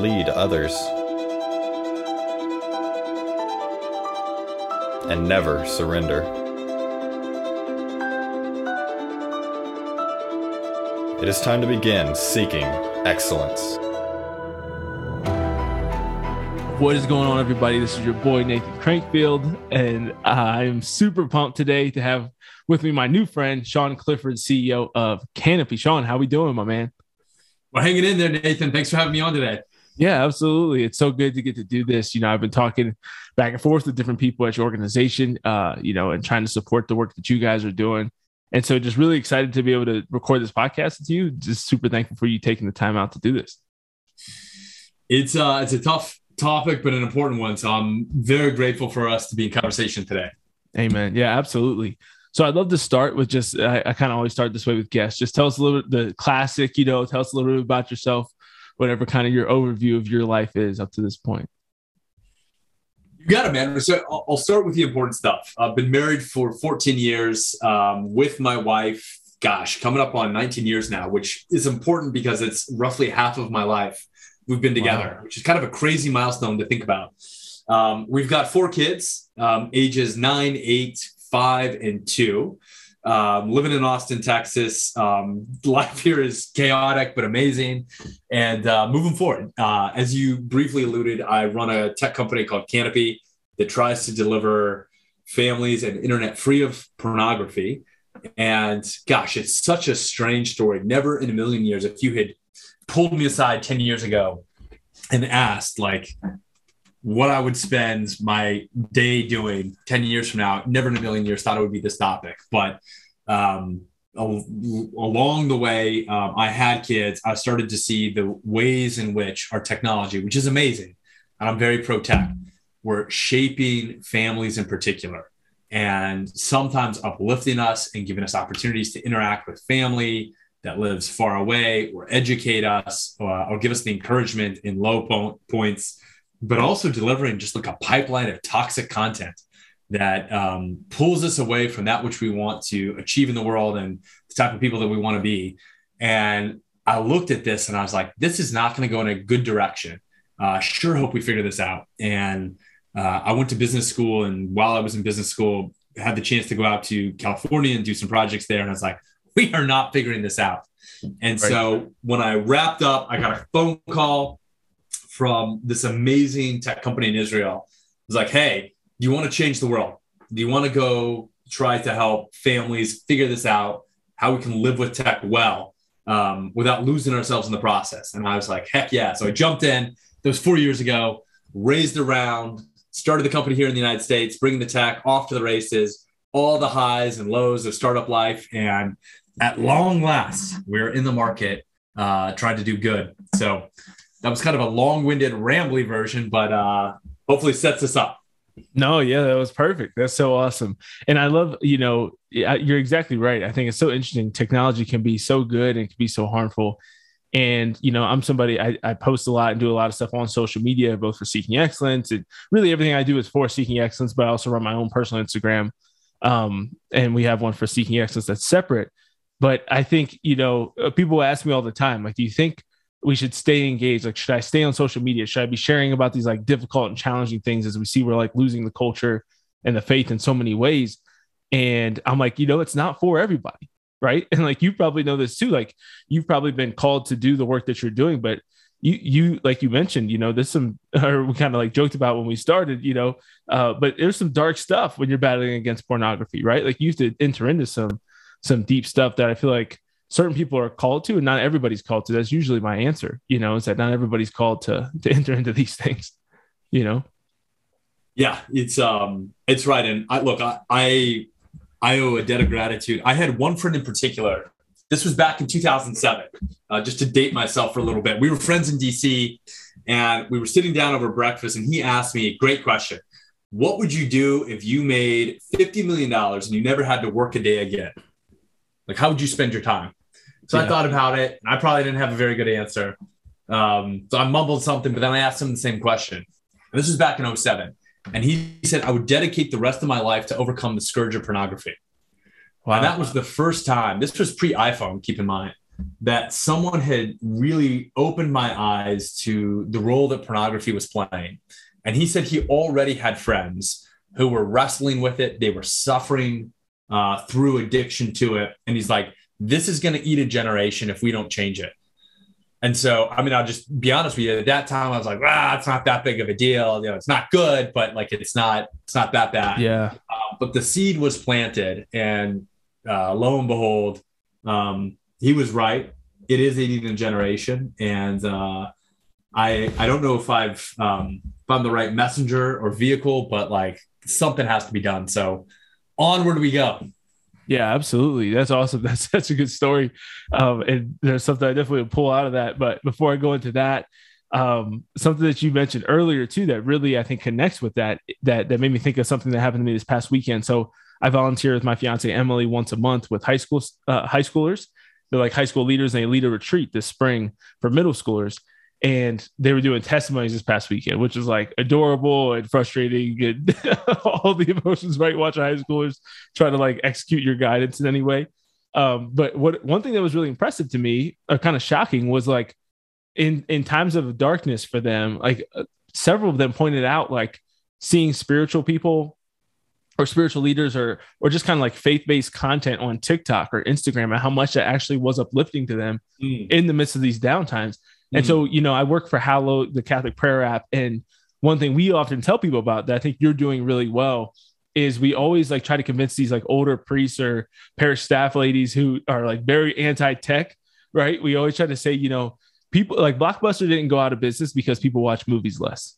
Lead others. And never surrender. It is time to begin seeking excellence. What is going on, everybody? This is your boy Nathan Crankfield, and I'm super pumped today to have with me my new friend Sean Clifford, CEO of Canopy. Sean, how we doing, my man? We're hanging in there, Nathan. Thanks for having me on today. Yeah, absolutely. It's so good to get to do this. You know, I've been talking back and forth with different people at your organization, uh, you know, and trying to support the work that you guys are doing. And so just really excited to be able to record this podcast with you. Just super thankful for you taking the time out to do this. It's uh it's a tough topic, but an important one. So I'm very grateful for us to be in conversation today. Amen. Yeah, absolutely. So I'd love to start with just I, I kind of always start this way with guests. Just tell us a little bit the classic, you know, tell us a little bit about yourself, whatever kind of your overview of your life is up to this point. You got it, man. So I'll start with the important stuff. I've been married for 14 years um, with my wife. Gosh, coming up on 19 years now, which is important because it's roughly half of my life we've been together, Wow. which is kind of a crazy milestone to think about. Um, we've got four kids, um, ages nine, eight, five, and two. Um, living in Austin, Texas. Um, life here is chaotic but amazing, and uh, moving forward. Uh, as you briefly alluded, I run a tech company called Canopy that tries to deliver families and internet free of pornography. And gosh, it's such a strange story. Never in a million years, if you had pulled me aside 10 years ago and asked, like, what I would spend my day doing 10 years from now, never in a million years thought it would be this topic. But um, al- along the way, um, I had kids. I started to see the ways in which our technology, which is amazing, and I'm very pro tech, were shaping families in particular and sometimes uplifting us and giving us opportunities to interact with family that lives far away or educate us uh, or give us the encouragement in low po- points but also delivering just like a pipeline of toxic content that um, pulls us away from that which we want to achieve in the world and the type of people that we want to be and i looked at this and i was like this is not going to go in a good direction uh, sure hope we figure this out and uh, I went to business school, and while I was in business school, I had the chance to go out to California and do some projects there. And I was like, we are not figuring this out. And Right. so when I wrapped up, I got a phone call from this amazing tech company in Israel. It was like, hey, do you want to change the world? Do you want to go try to help families figure this out, how we can live with tech well um, without losing ourselves in the process? And I was like, heck yeah. So I jumped in. That was four years ago, raised around, started the company here in the United States, bringing the tech off to the races, all the highs and lows of startup life. And at long last, we're in the market uh, trying to do good. So that was kind of a long winded, rambly version, but uh, hopefully sets us up. No, yeah, that was perfect. That's so awesome. And I love, you know, you're exactly right. I think it's so interesting. Technology can be so good and can be so harmful. And, you know, I'm somebody, I, I post a lot and do a lot of stuff on social media, both for seeking excellence. And really everything I do is for seeking excellence, but I also run my own personal Instagram. Um, and we have one for seeking excellence that's separate. But I think, you know, uh, people ask me all the time, like, do you think we should stay engaged? Like, should I stay on social media? Should I be sharing about these like difficult and challenging things as we see we're like losing the culture and the faith in so many ways? And I'm like, you know, it's not for everybody. right? And like you probably know this too. Like you've probably been called to do the work that you're doing, but you you like you mentioned, you know, there's some or we kind of like joked about when we started, you know, uh, but there's some dark stuff when you're battling against pornography, right? Like you have to enter into some some deep stuff that I feel like certain people are called to and not everybody's called to. That's usually my answer, you know, is that not everybody's called to to enter into these things, you know. Yeah, it's um it's right. And I look, I I, I owe a debt of gratitude. I had one friend in particular this was back in 2007, uh, just to date myself for a little bit. We were friends in DC and we were sitting down over breakfast, and he asked me a great question What would you do if you made $50 million and you never had to work a day again? Like, how would you spend your time? So yeah. I thought about it, and I probably didn't have a very good answer. Um, so I mumbled something, but then I asked him the same question. And this was back in 07. And he said, I would dedicate the rest of my life to overcome the scourge of pornography. Wow. And that was the first time, this was pre iPhone, keep in mind, that someone had really opened my eyes to the role that pornography was playing. And he said he already had friends who were wrestling with it, they were suffering uh, through addiction to it. And he's like, this is going to eat a generation if we don't change it. And so, I mean, I'll just be honest with you. At that time, I was like, "Ah, it's not that big of a deal. You know, it's not good, but like, it's not, it's not that bad." Yeah. Uh, but the seed was planted, and uh, lo and behold, um, he was right. It is eating a generation, and uh, I I don't know if I've um, found the right messenger or vehicle, but like something has to be done. So onward we go. Yeah, absolutely. That's awesome. That's such a good story. Um, and there's something I definitely will pull out of that. But before I go into that, um, something that you mentioned earlier too that really I think connects with that that that made me think of something that happened to me this past weekend. So I volunteer with my fiance Emily once a month with high school uh, high schoolers. They're like high school leaders, and they lead a retreat this spring for middle schoolers. And they were doing testimonies this past weekend, which is like adorable and frustrating and all the emotions, right? Watching high schoolers try to like execute your guidance in any way. Um, but what one thing that was really impressive to me, or kind of shocking, was like in in times of darkness for them, like uh, several of them pointed out like seeing spiritual people or spiritual leaders or or just kind of like faith-based content on TikTok or Instagram and how much that actually was uplifting to them mm. in the midst of these downtimes. Mm. And so, you know, I work for Hallow, the Catholic prayer app, and one thing we often tell people about that I think you're doing really well is we always like try to convince these like older priests or parish staff ladies who are like very anti-tech, right? We always try to say, you know, people like Blockbuster didn't go out of business because people watch movies less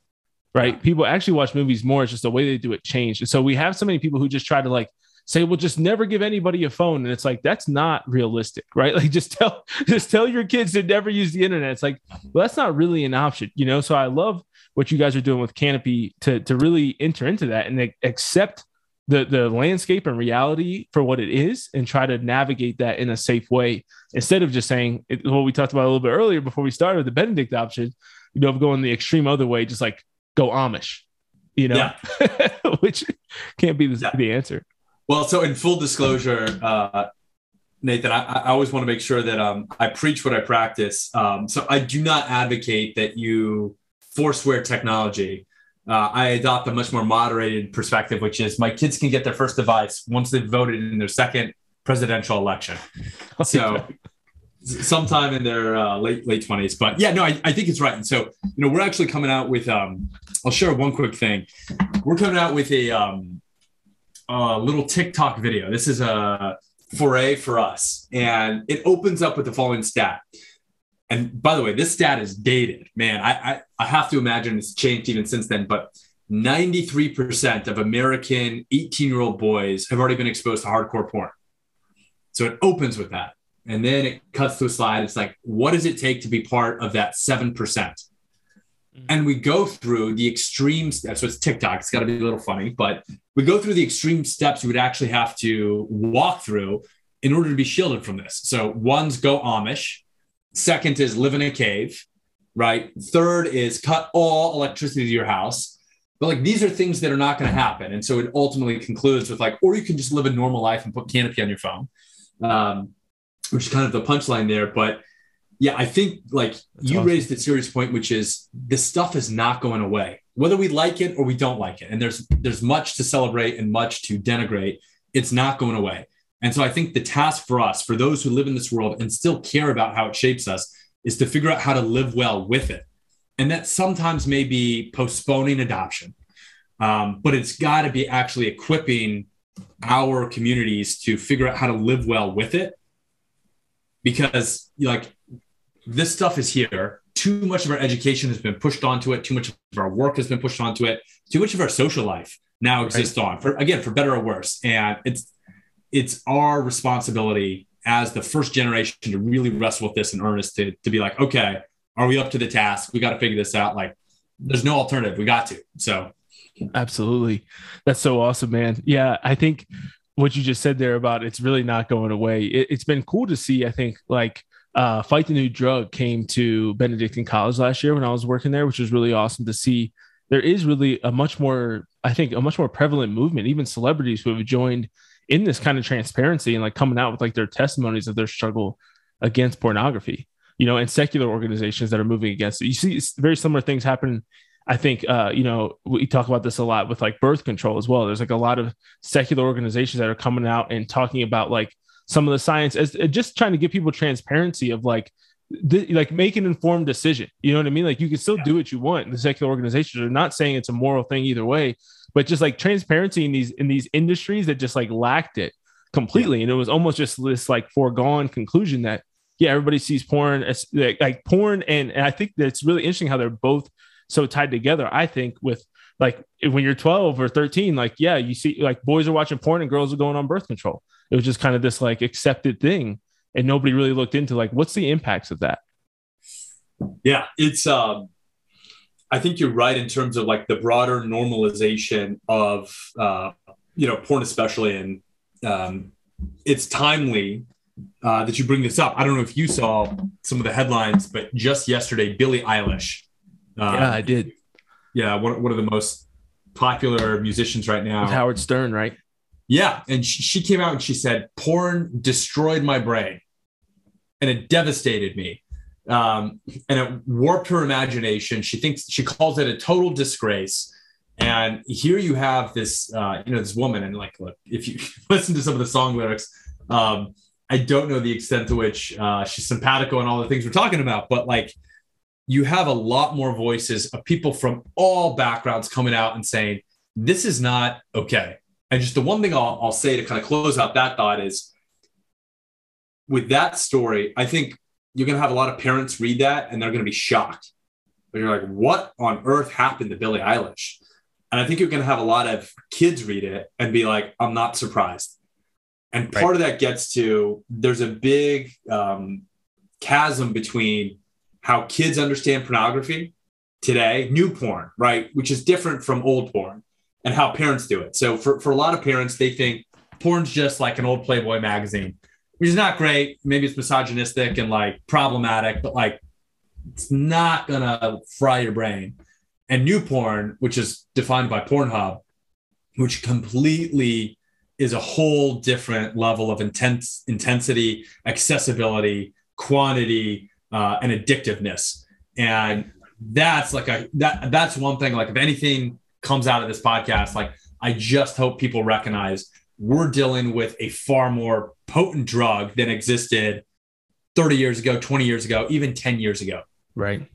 right? People actually watch movies more. It's just the way they do it changed. And so we have so many people who just try to like say, well, just never give anybody a phone. And it's like, that's not realistic, right? Like just tell, just tell your kids to never use the internet. It's like, well, that's not really an option, you know? So I love what you guys are doing with Canopy to, to really enter into that and accept the, the landscape and reality for what it is and try to navigate that in a safe way instead of just saying what we talked about a little bit earlier before we started the Benedict option, you know, of going the extreme other way, just like go Amish, you know, yeah. which can't be the, yeah. the, answer. Well, so in full disclosure, uh, Nathan, I, I, always want to make sure that um, I preach what I practice. Um, so I do not advocate that you forswear technology. Uh, I adopt a much more moderated perspective, which is my kids can get their first device once they've voted in their second presidential election. So sometime in their uh, late late twenties. But yeah, no, I, I think it's right. And so you know, we're actually coming out with. Um, I'll share one quick thing. We're coming out with a um, a little TikTok video. This is a foray for us, and it opens up with the following stat. And by the way, this stat is dated. Man, I, I, I have to imagine it's changed even since then. But 93% of American 18 year old boys have already been exposed to hardcore porn. So it opens with that. And then it cuts to a slide. It's like, what does it take to be part of that 7%? Mm-hmm. And we go through the extreme steps. So it's TikTok. It's got to be a little funny, but we go through the extreme steps you would actually have to walk through in order to be shielded from this. So one's go Amish. Second is live in a cave, right? Third is cut all electricity to your house. But like these are things that are not going to happen. And so it ultimately concludes with like, or you can just live a normal life and put canopy on your phone. Um, which is kind of the punchline there. But yeah, I think like That's you awesome. raised a serious point, which is this stuff is not going away, whether we like it or we don't like it. And there's there's much to celebrate and much to denigrate. It's not going away. And so I think the task for us, for those who live in this world and still care about how it shapes us, is to figure out how to live well with it. And that sometimes may be postponing adoption, um, but it's got to be actually equipping our communities to figure out how to live well with it. Because, like, this stuff is here. Too much of our education has been pushed onto it. Too much of our work has been pushed onto it. Too much of our social life now exists right. on for again for better or worse. And it's it's our responsibility as the first generation to really wrestle with this in earnest to, to be like, okay, are we up to the task? We got to figure this out. Like, there's no alternative. We got to. So, absolutely. That's so awesome, man. Yeah. I think what you just said there about it's really not going away. It, has been cool to see. I think like, uh, Fight the New Drug came to Benedictine College last year when I was working there, which was really awesome to see. There is really a much more, I think, a much more prevalent movement. Even celebrities who have joined in this kind of transparency and like coming out with like their testimonies of their struggle against pornography, you know, and secular organizations that are moving against it. You see very similar things happen. I think, uh, you know, we talk about this a lot with like birth control as well. There's like a lot of secular organizations that are coming out and talking about like some of the science as uh, just trying to give people transparency of like, like make an informed decision. You know what I mean? Like you can still yeah. do what you want. The secular organizations are not saying it's a moral thing either way, but just like transparency in these in these industries that just like lacked it completely, yeah. and it was almost just this like foregone conclusion that yeah, everybody sees porn as like, like porn, and, and I think that it's really interesting how they're both so tied together. I think with like when you're 12 or 13, like yeah, you see like boys are watching porn and girls are going on birth control. It was just kind of this like accepted thing, and nobody really looked into like what's the impacts of that. Yeah, it's um I think you're right in terms of like the broader normalization of uh, you know porn, especially, and um, it's timely uh, that you bring this up. I don't know if you saw some of the headlines, but just yesterday, Billie Eilish. Uh, yeah, I did. Yeah, one, one of the most popular musicians right now. With Howard Stern, right? Yeah, and she, she came out and she said, "Porn destroyed my brain, and it devastated me." um, and it warped her imagination. She thinks she calls it a total disgrace. And here you have this, uh, you know, this woman, and like, look, if you listen to some of the song lyrics, um, I don't know the extent to which uh, she's simpatico and all the things we're talking about, but like, you have a lot more voices of people from all backgrounds coming out and saying this is not okay. And just the one thing I'll, I'll say to kind of close out that thought is, with that story, I think you're going to have a lot of parents read that and they're going to be shocked. But you're like, what on earth happened to Billie Eilish? And I think you're going to have a lot of kids read it and be like, I'm not surprised. And part right. of that gets to there's a big um, chasm between how kids understand pornography today, new porn, right? Which is different from old porn, and how parents do it. So for, for a lot of parents, they think porn's just like an old Playboy magazine which is not great. Maybe it's misogynistic and like problematic, but like it's not gonna fry your brain. And new porn, which is defined by Pornhub, which completely is a whole different level of intense intensity, accessibility, quantity, uh, and addictiveness. And that's like a that that's one thing. Like if anything comes out of this podcast, like I just hope people recognize we're dealing with a far more potent drug than existed 30 years ago, 20 years ago, even 10 years ago. Right.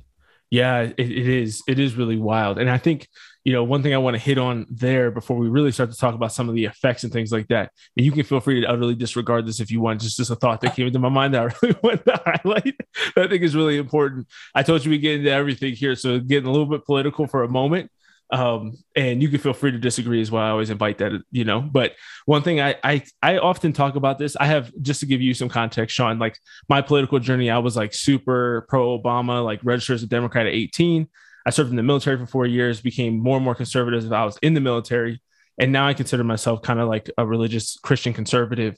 Yeah, it, it is. It is really wild. And I think, you know, one thing I want to hit on there before we really start to talk about some of the effects and things like that, and you can feel free to utterly disregard this if you want. Just, just a thought that came into my mind that I really want to highlight that I think is really important. I told you we get into everything here. So getting a little bit political for a moment um, and you can feel free to disagree as well. I always invite that, you know. But one thing I, I I often talk about this. I have just to give you some context, Sean. Like my political journey, I was like super pro Obama, like registered as a Democrat at 18. I served in the military for four years, became more and more conservative as I was in the military, and now I consider myself kind of like a religious Christian conservative.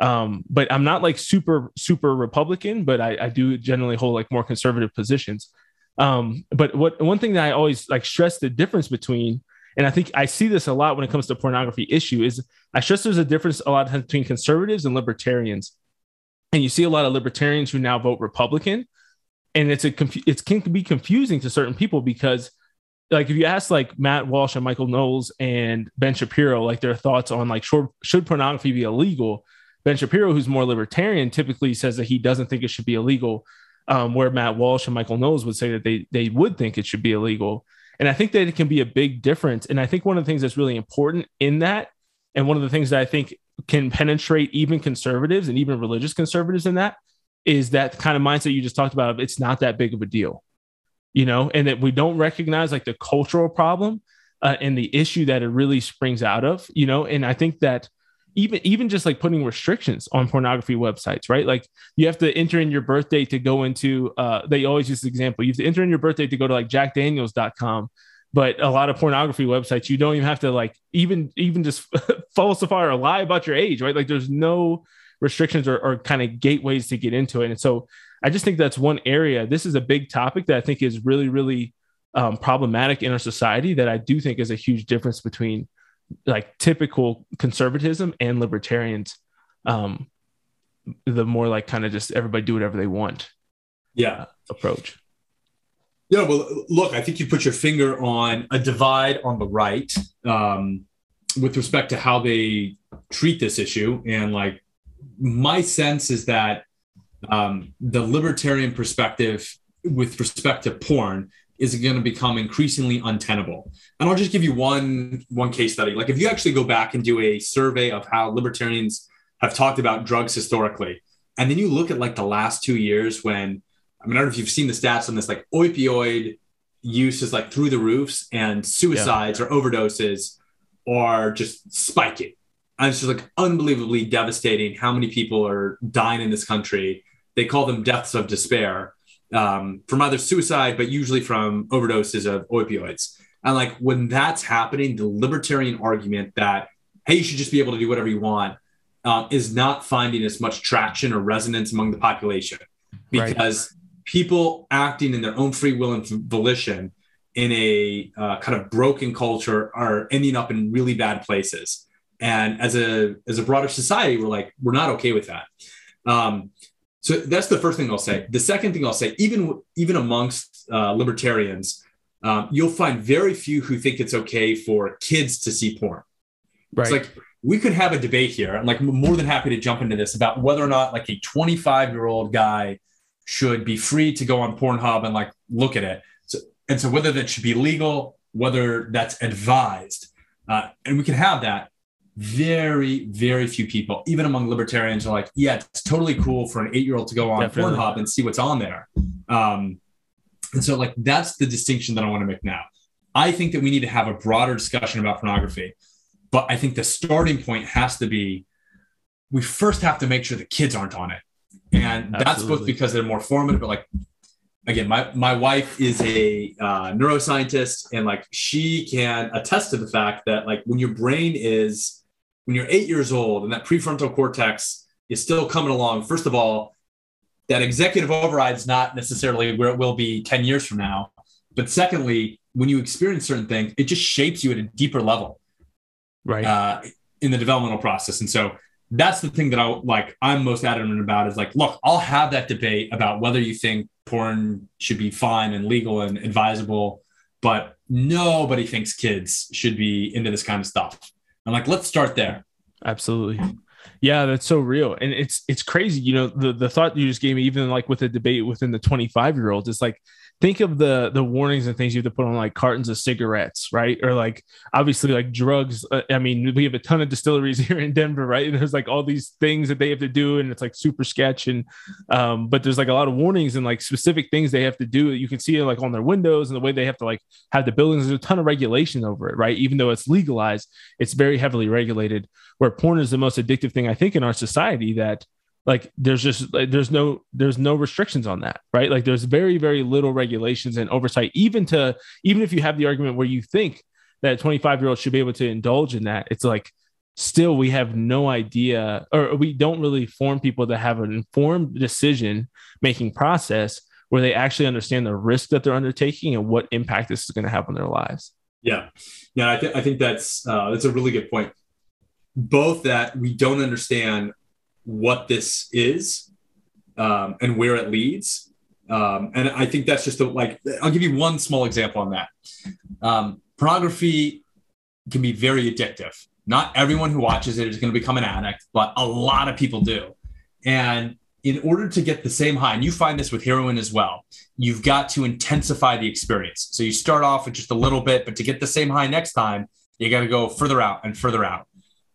Um, but I'm not like super super Republican, but I, I do generally hold like more conservative positions. Um, but what one thing that I always like stress the difference between, and I think I see this a lot when it comes to pornography issue, is I stress there's a difference a lot of times between conservatives and libertarians. And you see a lot of libertarians who now vote Republican, and it's a it can be confusing to certain people because like if you ask like Matt Walsh and Michael Knowles and Ben Shapiro like their thoughts on like should, should pornography be illegal, Ben Shapiro, who's more libertarian, typically says that he doesn't think it should be illegal. Um, where Matt Walsh and Michael Knowles would say that they they would think it should be illegal. And I think that it can be a big difference. And I think one of the things that's really important in that, and one of the things that I think can penetrate even conservatives and even religious conservatives in that, is that kind of mindset you just talked about. It's not that big of a deal, you know, and that we don't recognize like the cultural problem uh, and the issue that it really springs out of, you know. And I think that even even just like putting restrictions on pornography websites, right? Like you have to enter in your birthday to go into. Uh, they always use the example. You have to enter in your birthday to go to like JackDaniels.com. But a lot of pornography websites, you don't even have to like even even just falsify or lie about your age, right? Like there's no restrictions or, or kind of gateways to get into it. And so I just think that's one area. This is a big topic that I think is really, really um, problematic in our society that I do think is a huge difference between like typical conservatism and libertarians. Um, the more like kind of just everybody do whatever they want. Yeah. Uh, approach. Yeah. Well, look, I think you put your finger on a divide on the right um, with respect to how they treat this issue. And like my sense is that um, the libertarian perspective with respect to porn is going to become increasingly untenable. And I'll just give you one one case study. Like if you actually go back and do a survey of how libertarians have talked about drugs historically, and then you look at like the last two years when I mean I don't know if you've seen the stats on this, like opioid use is like through the roofs, and suicides yeah. or overdoses are just spiking. It's just like unbelievably devastating how many people are dying in this country. They call them deaths of despair um, from either suicide, but usually from overdoses of opioids. And like when that's happening, the libertarian argument that, hey, you should just be able to do whatever you want um, is not finding as much traction or resonance among the population because right. people acting in their own free will and volition in a uh, kind of broken culture are ending up in really bad places. And as a as a broader society, we're like we're not okay with that. Um, so that's the first thing I'll say. The second thing I'll say, even even amongst uh, libertarians, um, you'll find very few who think it's okay for kids to see porn. Right. It's like we could have a debate here. I'm like more than happy to jump into this about whether or not like a 25 year old guy should be free to go on Pornhub and like look at it. So and so whether that should be legal, whether that's advised, uh, and we can have that very, very few people, even among libertarians, are like, yeah, it's totally cool for an eight year old to go on Definitely. Pornhub and see what's on there. Um, and so, like, that's the distinction that I want to make now. I think that we need to have a broader discussion about pornography, but I think the starting point has to be we first have to make sure the kids aren't on it. And Absolutely. that's both because they're more formative, but like, again, my, my wife is a uh, neuroscientist and like she can attest to the fact that like when your brain is when you're eight years old and that prefrontal cortex is still coming along, first of all, that executive override is not necessarily where it will be 10 years from now. But secondly, when you experience certain things, it just shapes you at a deeper level. Right. Uh, in the developmental process. And so that's the thing that I like, I'm most adamant about is like, look, I'll have that debate about whether you think porn should be fine and legal and advisable, but nobody thinks kids should be into this kind of stuff. I'm like, let's start there. Absolutely. Yeah, that's so real. And it's it's crazy. You know, the the thought you just gave me, even like with the debate within the 25 year olds, it's like think of the the warnings and things you have to put on like cartons of cigarettes right? Or like obviously like drugs uh, i mean we have a ton of distilleries here in denver right? And there's like all these things that they have to do and it's like super sketch and um but there's like a lot of warnings and like specific things they have to do you can see it like on their windows and the way they have to like have the buildings. There's a ton of regulation over it right? Even though it's legalized it's very heavily regulated where porn is the most addictive thing i think in our society that like there's just like, there's no there's no restrictions on that right? Like there's very very little regulations and oversight even to even if you have the argument where you think that a 25 year old should be able to indulge in that it's like still we have no idea or we don't really form people that have an informed decision making process where they actually understand the risk that they're undertaking and what impact this is going to have on their lives. Yeah. Yeah i, th- I think that's uh, that's a really good point. Both that we don't understand what this is um, and where it leads. Um, and I think that's just a, like, I'll give you one small example on that. Um, pornography can be very addictive. Not everyone who watches it is going to become an addict, but a lot of people do. And in order to get the same high, and you find this with heroin as well, you've got to intensify the experience. So you start off with just a little bit, but to get the same high next time, you got to go further out and further out.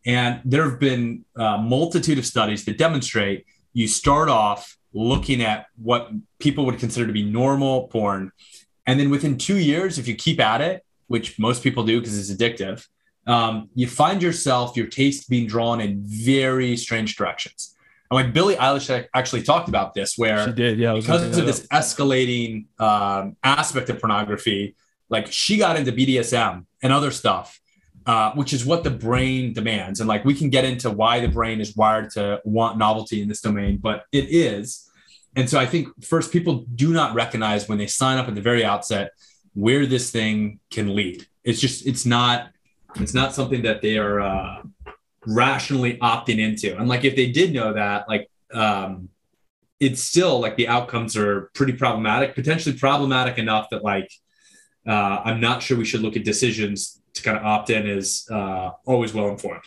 And there have been a multitude of studies that demonstrate you start off looking at what people would consider to be normal porn. And then within two years, if you keep at it, which most people do because it's addictive, um, you find yourself, your taste being drawn in very strange directions. And like Billie Eilish actually talked about this, where she did, yeah, because of this escalating um, aspect of pornography, like she got into BDSM and other stuff, uh, which is what the brain demands. And like we can get into why the brain is wired to want novelty in this domain, but it is. And so I think first people do not recognize when they sign up at the very outset where this thing can lead. It's just it's not it's not something that they are uh, rationally opting into. And like if they did know that, like um, it's still like the outcomes are pretty problematic, potentially problematic enough that like uh, I'm not sure we should look at decisions to kind of opt in is uh, always well informed.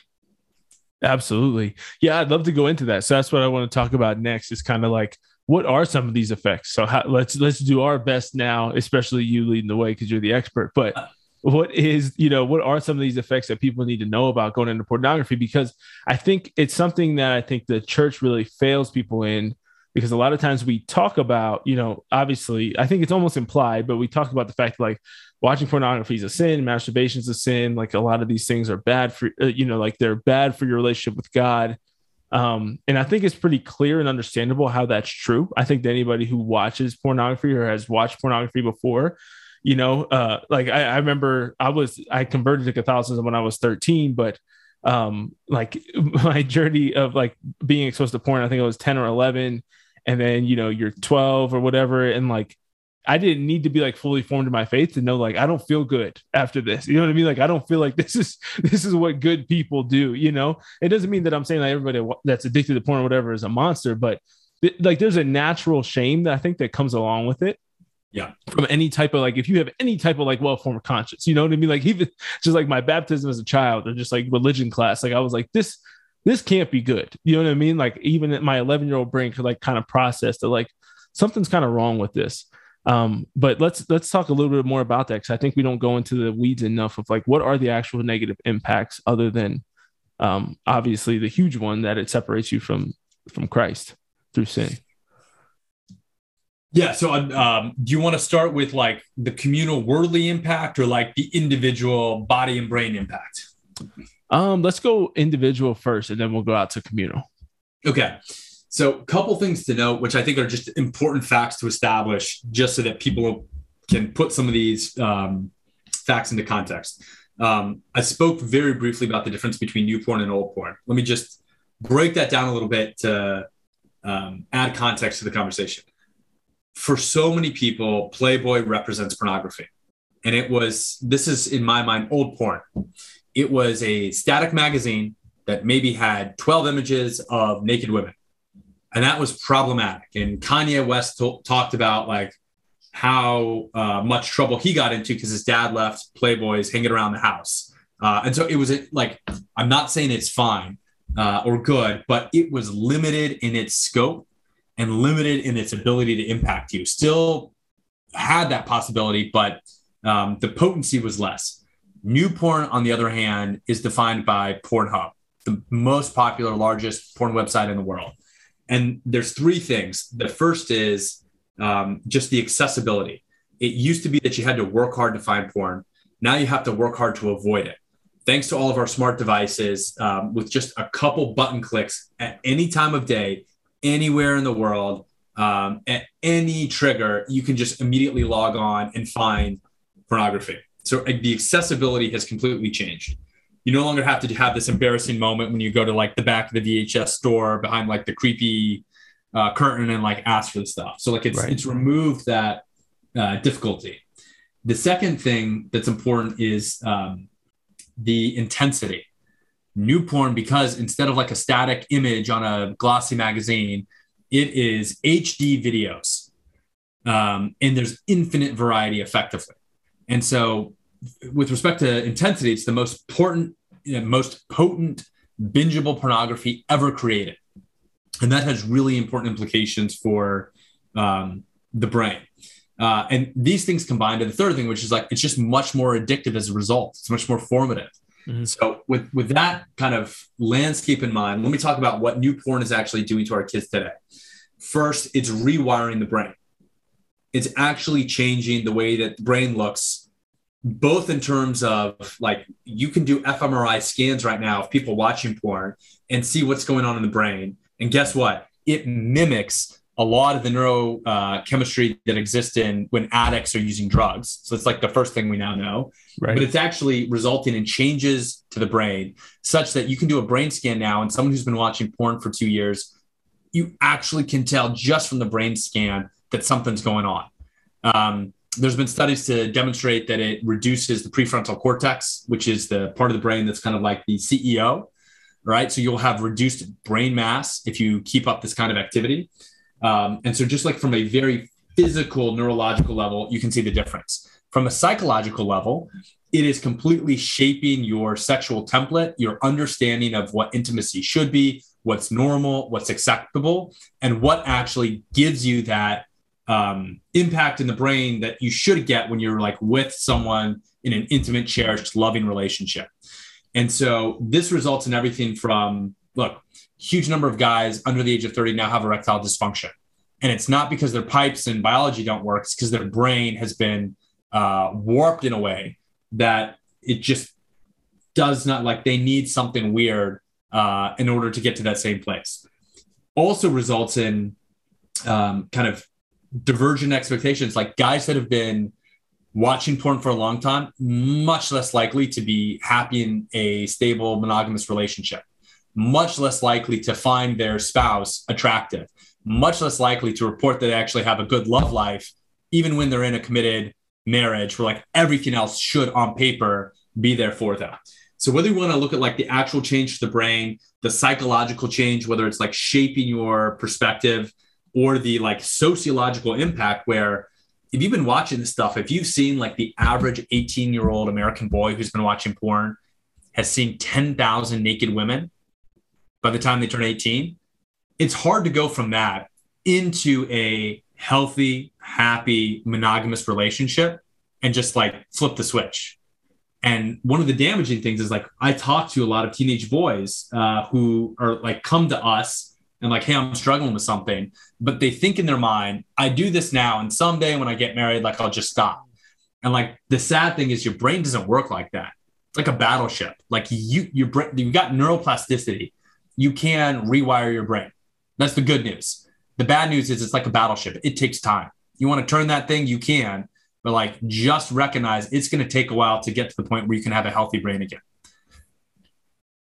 Absolutely. Yeah, I'd love to go into that. So that's what I want to talk about next is kind of like what are some of these effects? So how, let's let's do our best now, especially you leading the way because you're the expert. But what is you know what are some of these effects that people need to know about going into pornography because i think it's something that i think the church really fails people in because a lot of times we talk about you know obviously i think it's almost implied but we talk about the fact like watching pornography is a sin masturbation is a sin like a lot of these things are bad for uh, you know like they're bad for your relationship with god um, and I think it's pretty clear and understandable how that's true. I think that anybody who watches pornography or has watched pornography before you know, uh, like I, I remember I was I converted to Catholicism when I was 13, but um, like my journey of like being exposed to porn, I think it was 10 or 11, and then you know you're 12 or whatever, and like I didn't need to be like fully formed in my faith to know like I don't feel good after this. You know what I mean? Like I don't feel like this is this is what good people do. You know, it doesn't mean that I'm saying that everybody that's addicted to porn or whatever is a monster, but th- like there's a natural shame that I think that comes along with it yeah from any type of like if you have any type of like well form of conscience you know what i mean like even just like my baptism as a child or just like religion class like i was like this this can't be good you know what i mean like even my 11 year old brain could like kind of process that like something's kind of wrong with this um but let's let's talk a little bit more about that because i think we don't go into the weeds enough of like what are the actual negative impacts other than um obviously the huge one that it separates you from from christ through sin yeah. So, um, do you want to start with like the communal worldly impact or like the individual body and brain impact? Um, let's go individual first, and then we'll go out to communal. Okay. So, a couple things to note, which I think are just important facts to establish, just so that people can put some of these um, facts into context. Um, I spoke very briefly about the difference between new porn and old porn. Let me just break that down a little bit to um, add context to the conversation for so many people, Playboy represents pornography. And it was, this is in my mind, old porn. It was a static magazine that maybe had 12 images of naked women. And that was problematic. And Kanye West t- talked about like how uh, much trouble he got into because his dad left Playboys hanging around the house. Uh, and so it was like, I'm not saying it's fine uh, or good, but it was limited in its scope and limited in its ability to impact you. Still had that possibility, but um, the potency was less. New porn, on the other hand, is defined by Pornhub, the most popular, largest porn website in the world. And there's three things. The first is um, just the accessibility. It used to be that you had to work hard to find porn. Now you have to work hard to avoid it. Thanks to all of our smart devices, um, with just a couple button clicks at any time of day, anywhere in the world um, at any trigger, you can just immediately log on and find pornography. So the accessibility has completely changed. You no longer have to have this embarrassing moment when you go to like the back of the VHS store behind like the creepy uh, curtain and like ask for the stuff. So like it's right. it's removed that uh, difficulty. The second thing that's important is um, the intensity new porn because instead of like a static image on a glossy magazine, it is HD videos. Um, and there's infinite variety effectively. And so, with respect to intensity, it's the most important you know, most potent bingeable pornography ever created. And that has really important implications for um, the brain. Uh, and these things combined to the third thing, which is like it's just much more addictive as a result. It's much more formative. Mm-hmm. So with with that kind of landscape in mind, let me talk about what new porn is actually doing to our kids today. First, it's rewiring the brain. It's actually changing the way that the brain looks, both in terms of like you can do fMRI scans right now of people watching porn and see what's going on in the brain. And guess what? It mimics a lot of the neurochemistry uh, that exists in when addicts are using drugs. So it's like the first thing we now know. Right. But it's actually resulting in changes to the brain such that you can do a brain scan now and someone who's been watching porn for two years, you actually can tell just from the brain scan that something's going on. Um, there's been studies to demonstrate that it reduces the prefrontal cortex, which is the part of the brain that's kind of like the CEO, right? So you'll have reduced brain mass if you keep up this kind of activity. Um, and so, just like from a very physical, neurological level, you can see the difference. From a psychological level, it is completely shaping your sexual template, your understanding of what intimacy should be, what's normal, what's acceptable, and what actually gives you that um, impact in the brain that you should get when you're like with someone in an intimate, cherished, loving relationship. And so this results in everything from look, huge number of guys under the age of 30 now have erectile dysfunction. And it's not because their pipes and biology don't work, it's because their brain has been uh, warped in a way that it just does not like they need something weird uh, in order to get to that same place. Also results in um, kind of divergent expectations, like guys that have been watching porn for a long time, much less likely to be happy in a stable monogamous relationship much less likely to find their spouse attractive, much less likely to report that they actually have a good love life, even when they're in a committed marriage where like everything else should on paper be there for them. So whether you want to look at like the actual change to the brain, the psychological change, whether it's like shaping your perspective or the like sociological impact where if you've been watching this stuff, if you've seen like the average 18 year old American boy who's been watching porn has seen 10,000 naked women, by the time they turn 18, it's hard to go from that into a healthy, happy, monogamous relationship and just like flip the switch. And one of the damaging things is like I talk to a lot of teenage boys uh, who are like come to us and like, hey, I'm struggling with something, but they think in their mind, I do this now, and someday when I get married, like I'll just stop. And like the sad thing is, your brain doesn't work like that. It's like a battleship. Like you, your brain, you've got neuroplasticity you can rewire your brain. That's the good news. The bad news is it's like a battleship. It takes time. You want to turn that thing, you can, but like just recognize it's going to take a while to get to the point where you can have a healthy brain again.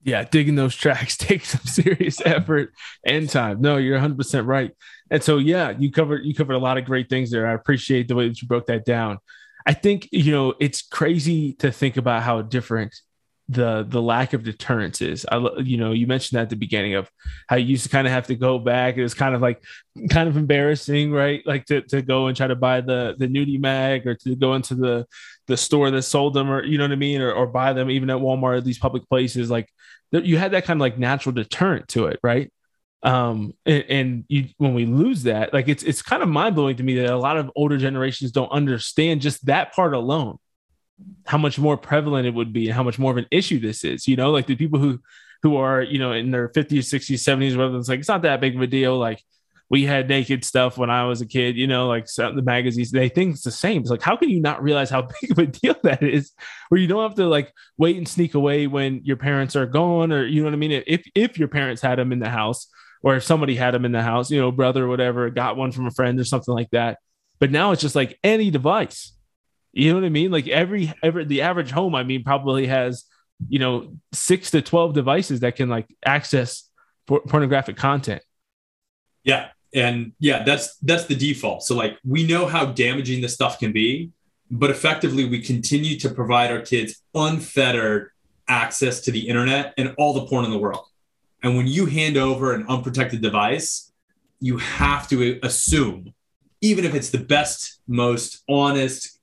Yeah, digging those tracks takes some serious uh-huh. effort and time. No, you're 100% right. And so yeah, you covered you covered a lot of great things there. I appreciate the way that you broke that down. I think, you know, it's crazy to think about how different the the lack of deterrence is. I you know you mentioned that at the beginning of how you used to kind of have to go back. It was kind of like kind of embarrassing, right? Like to, to go and try to buy the the nudie mag or to go into the the store that sold them or you know what I mean or, or buy them even at Walmart or these public places. Like you had that kind of like natural deterrent to it, right? um and, and, you when we lose that like it's it's kind of mind-blowing to me that a lot of older generations don't understand just that part alone how much more prevalent it would be and how much more of an issue this is. You know, like the people who who are, you know, in their 50s, 60s, 70s, whether it's like it's not that big of a deal. Like we had naked stuff when I was a kid, you know, like the magazines, they think it's the same. It's like, how can you not realize how big of a deal that is? Where you don't have to like wait and sneak away when your parents are gone, or you know what I mean? If if your parents had them in the house, or if somebody had them in the house, you know, brother or whatever, got one from a friend or something like that. But now it's just like any device you know what I mean? Like every every the average home, I mean, probably has you know six to twelve devices that can like access por- pornographic content. Yeah, and yeah, that's that's the default. So like we know how damaging this stuff can be, but effectively we continue to provide our kids unfettered access to the internet and all the porn in the world. And when you hand over an unprotected device, you have to assume, even if it's the best, most honest,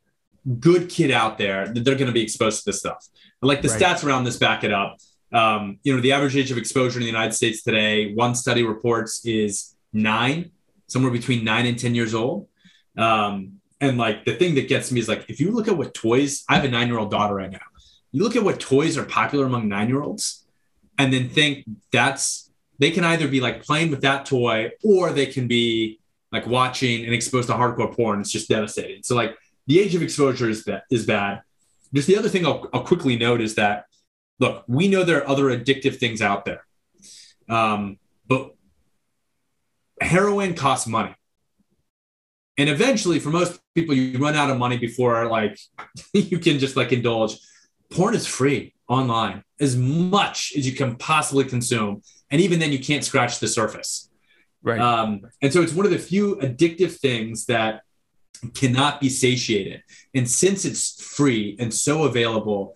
good kid out there, that they're going to be exposed to this stuff. like the right. stats around this back it up. Um, you know, the average age of exposure in the United States today, one study reports is nine, somewhere between nine and 10 years old. Um, and like the thing that gets me is like, if you look at what toys, I have a nine year old daughter right now. You look at what toys are popular among nine year olds and then think that's, they can either be like playing with that toy or they can be like watching and exposed to hardcore porn. It's just devastating. So like the age of exposure is, that is bad. Just the other thing I'll, I'll quickly note is that look, we know there are other addictive things out there. Um, but heroin costs money. And eventually, for most people, you run out of money before like you can just like indulge. Porn is free online as much as you can possibly consume. And even then, you can't scratch the surface. Right. Um, and so it's one of the few addictive things that cannot be satiated. And since it's free and so available,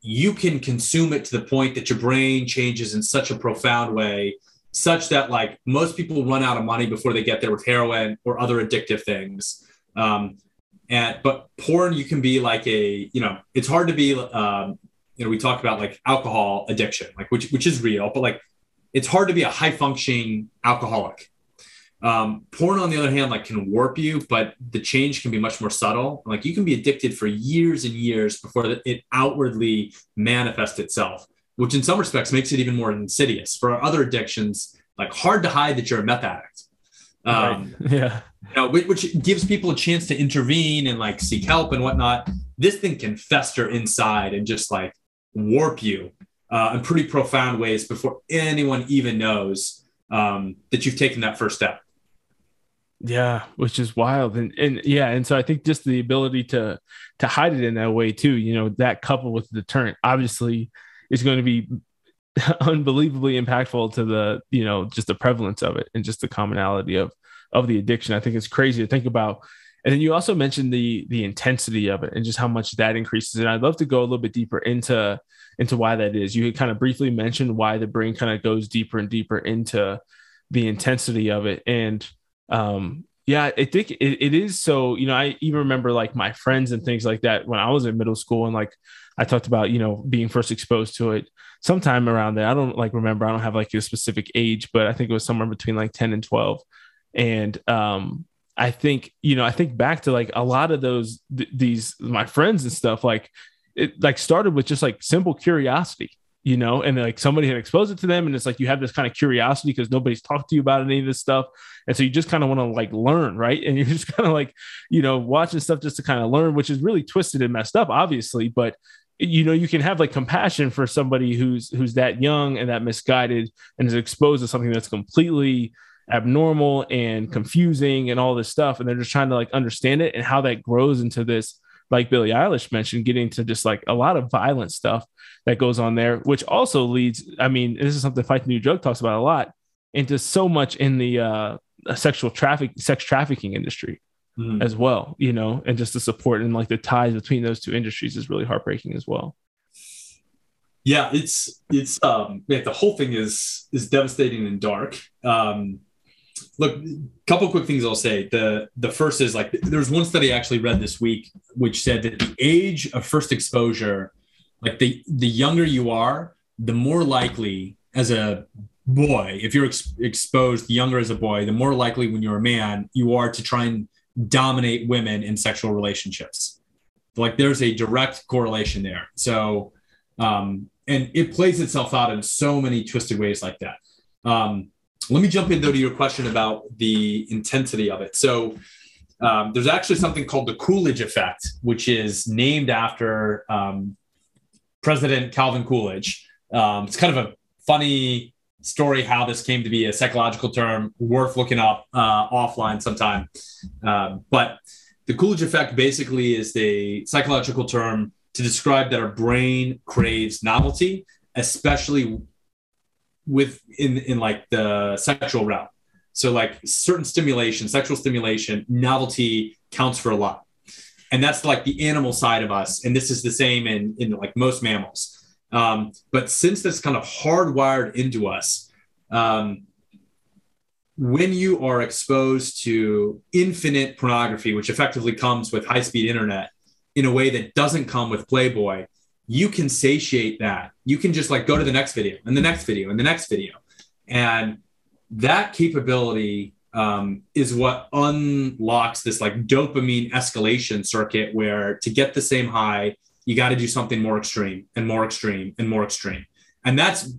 you can consume it to the point that your brain changes in such a profound way such that like most people run out of money before they get there with heroin or other addictive things. Um, and but porn you can be like a you know it's hard to be um, you know we talk about like alcohol addiction like which which is real but like it's hard to be a high functioning alcoholic. Um, porn, on the other hand, like can warp you, but the change can be much more subtle. Like you can be addicted for years and years before it outwardly manifests itself, which in some respects makes it even more insidious. For other addictions, like hard to hide that you're a meth addict. Um, right. Yeah. You know, which gives people a chance to intervene and like seek help and whatnot. This thing can fester inside and just like warp you uh, in pretty profound ways before anyone even knows um, that you've taken that first step. Yeah, which is wild. And and yeah, and so I think just the ability to to hide it in that way too, you know, that coupled with the deterrent obviously is going to be unbelievably impactful to the, you know, just the prevalence of it and just the commonality of of the addiction. I think it's crazy to think about. And then you also mentioned the the intensity of it and just how much that increases. And I'd love to go a little bit deeper into into why that is. You kind of briefly mentioned why the brain kind of goes deeper and deeper into the intensity of it. And um yeah i think it, it is so you know i even remember like my friends and things like that when i was in middle school and like i talked about you know being first exposed to it sometime around there. I don't like remember. I don't have like a specific age but i think it was somewhere between like 10 and 12 and um i think you know i think back to like a lot of those th- these my friends and stuff like it like started with just like simple curiosity you know, and like somebody had exposed it to them, and it's like you have this kind of curiosity because nobody's talked to you about any of this stuff, and so you just kind of want to like learn, right? And you're just kind of like, you know, watching stuff just to kind of learn, which is really twisted and messed up, obviously, but you know you can have like compassion for somebody who's who's that young and that misguided and is exposed to something that's completely abnormal and confusing and all this stuff and they're just trying to like understand it and how that grows into this like Billie Eilish mentioned, getting to just like a lot of violent stuff that goes on there, which also leads. I mean, this is something Fight the New Drug talks about a lot, into so much in the uh, sexual traffic, sex trafficking industry mm. as well. You know, and just the support and like the ties between those two industries is really heartbreaking as well. Yeah, it's it's um yeah, the whole thing is is devastating and dark. Um look a couple quick things i'll say. The the first is like there's one study i actually read this week which said that the age of first exposure like the the younger you are the more likely as a boy if you're ex- exposed younger as a boy the more likely when you're a man you are to try and dominate women in sexual relationships. Like there's a direct correlation there. So um and it plays itself out in so many twisted ways like that. Um let me jump in though to your question about the intensity of it. So um, there's actually something called the Coolidge effect, which is named after um, President Calvin Coolidge. Um, it's kind of a funny story how this came to be a psychological term worth looking up uh, offline sometime. Um, but the Coolidge effect basically is the psychological term to describe that our brain craves novelty, especially with in in like the sexual realm. So like certain stimulation, sexual stimulation, novelty counts for a lot. And that's like the animal side of us. And this is the same in, in like most mammals. Um, but since that's kind of hardwired into us, um, when you are exposed to infinite pornography, which effectively comes with high speed internet, in a way that doesn't come with Playboy, you can satiate that. You can just like go to the next video and the next video and the next video. And that capability um, is what unlocks this like dopamine escalation circuit where to get the same high, you got to do something more extreme and more extreme and more extreme. And that's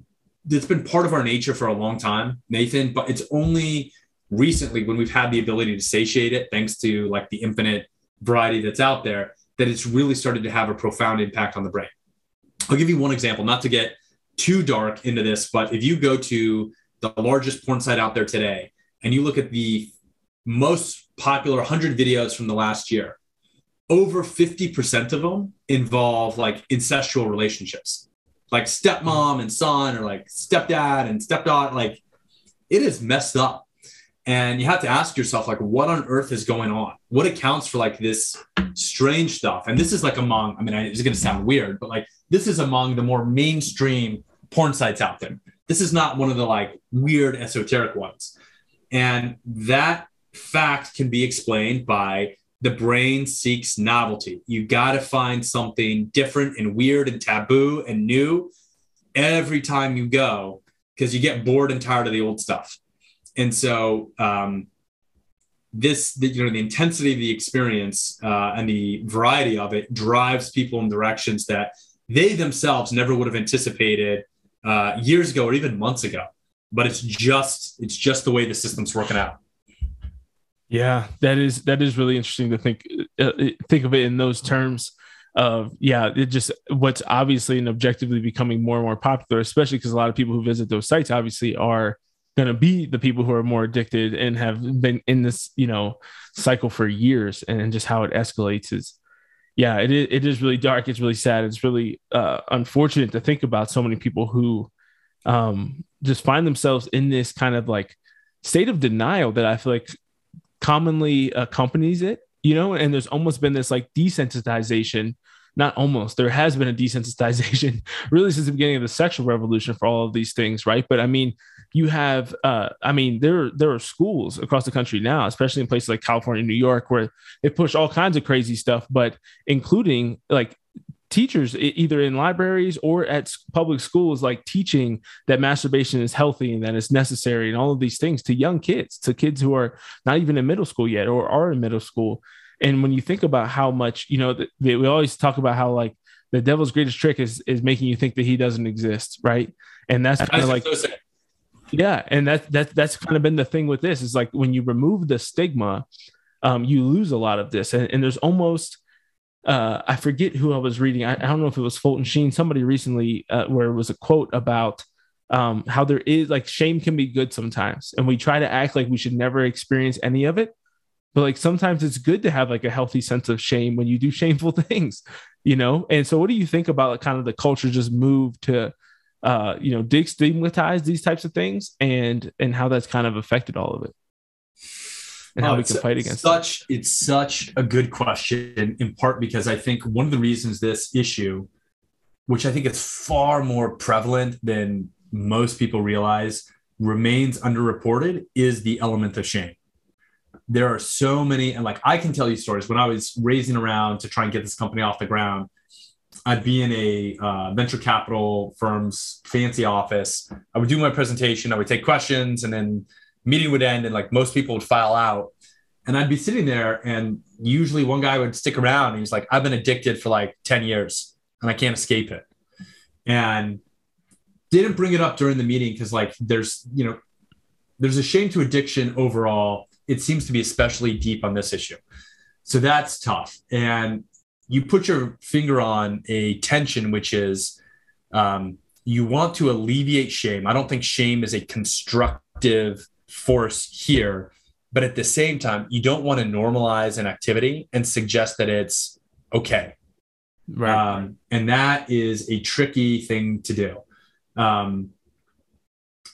that's been part of our nature for a long time, Nathan, but it's only recently when we've had the ability to satiate it thanks to like the infinite variety that's out there that it's really started to have a profound impact on the brain. I'll give you one example, not to get too dark into this, but if you go to the largest porn site out there today and you look at the most popular 100 videos from the last year, over 50% of them involve like incestual relationships, like stepmom and son, or like stepdad and stepdaughter. Like it is messed up. And you have to ask yourself, like, what on earth is going on? What accounts for like this strange stuff? And this is like among, I mean, it's going to sound weird, but like this is among the more mainstream porn sites out there. This is not one of the like weird esoteric ones. And that fact can be explained by the brain seeks novelty. You got to find something different and weird and taboo and new every time you go because you get bored and tired of the old stuff. And so, um, this, the, you know, the intensity of the experience uh, and the variety of it drives people in directions that they themselves never would have anticipated uh, years ago or even months ago. But it's just, it's just the way the system's working out. Yeah, that is that is really interesting to think uh, think of it in those terms of yeah, it just what's obviously and objectively becoming more and more popular, especially because a lot of people who visit those sites obviously are going to be the people who are more addicted and have been in this you know cycle for years, and just how it escalates is yeah, it is, it is really dark. It's really sad. It's really uh, unfortunate to think about so many people who um, just find themselves in this kind of like state of denial that I feel like commonly accompanies it, you know, and there's almost been this like desensitization, not almost, there has been a desensitization really since the beginning of the sexual revolution for all of these things, right? But I mean, you have uh I mean, there there are schools across the country now, especially in places like California, New York, where they push all kinds of crazy stuff, but including like teachers either in libraries or at public schools like teaching that masturbation is healthy and that it's necessary and all of these things to young kids to kids who are not even in middle school yet or are in middle school and when you think about how much you know we always talk about how like the devil's greatest trick is is making you think that he doesn't exist right and that's kind of like so yeah and that that that's kind of been the thing with this is like when you remove the stigma um, you lose a lot of this and, and there's almost uh, I forget who I was reading. I, I, don't know if it was Fulton Sheen, somebody recently, uh, where it was a quote about um, how there is like shame can be good sometimes. And we try to act like we should never experience any of it. But like sometimes it's good to have like a healthy sense of shame when you do shameful things, you know? And so, what do you think about like, kind of the culture just move to, uh, you know, destigmatize these types of things and and how that's kind of affected all of it? and how oh, we can fight against such it. it's such a good question in part because i think one of the reasons this issue which i think is far more prevalent than most people realize remains underreported is the element of shame there are so many and like i can tell you stories when i was raising around to try and get this company off the ground I'd be in a uh, venture capital firm's fancy office. I would do my presentation. I would take questions, and then meeting would end and like most people would file out and I'd be sitting there and usually one guy would stick around and he's like, I've been addicted for like 10 years and I can't escape it. And didn't bring it up during the meeting because like there's, you know, there's a shame to addiction overall. It seems to be especially deep on this issue. So that's tough. And you put your finger on a tension, which is um, you want to alleviate shame. I don't think shame is a constructive force here. But at the same time, you don't want to normalize an activity and suggest that it's okay. Right. Um, and that is a tricky thing to do. Um,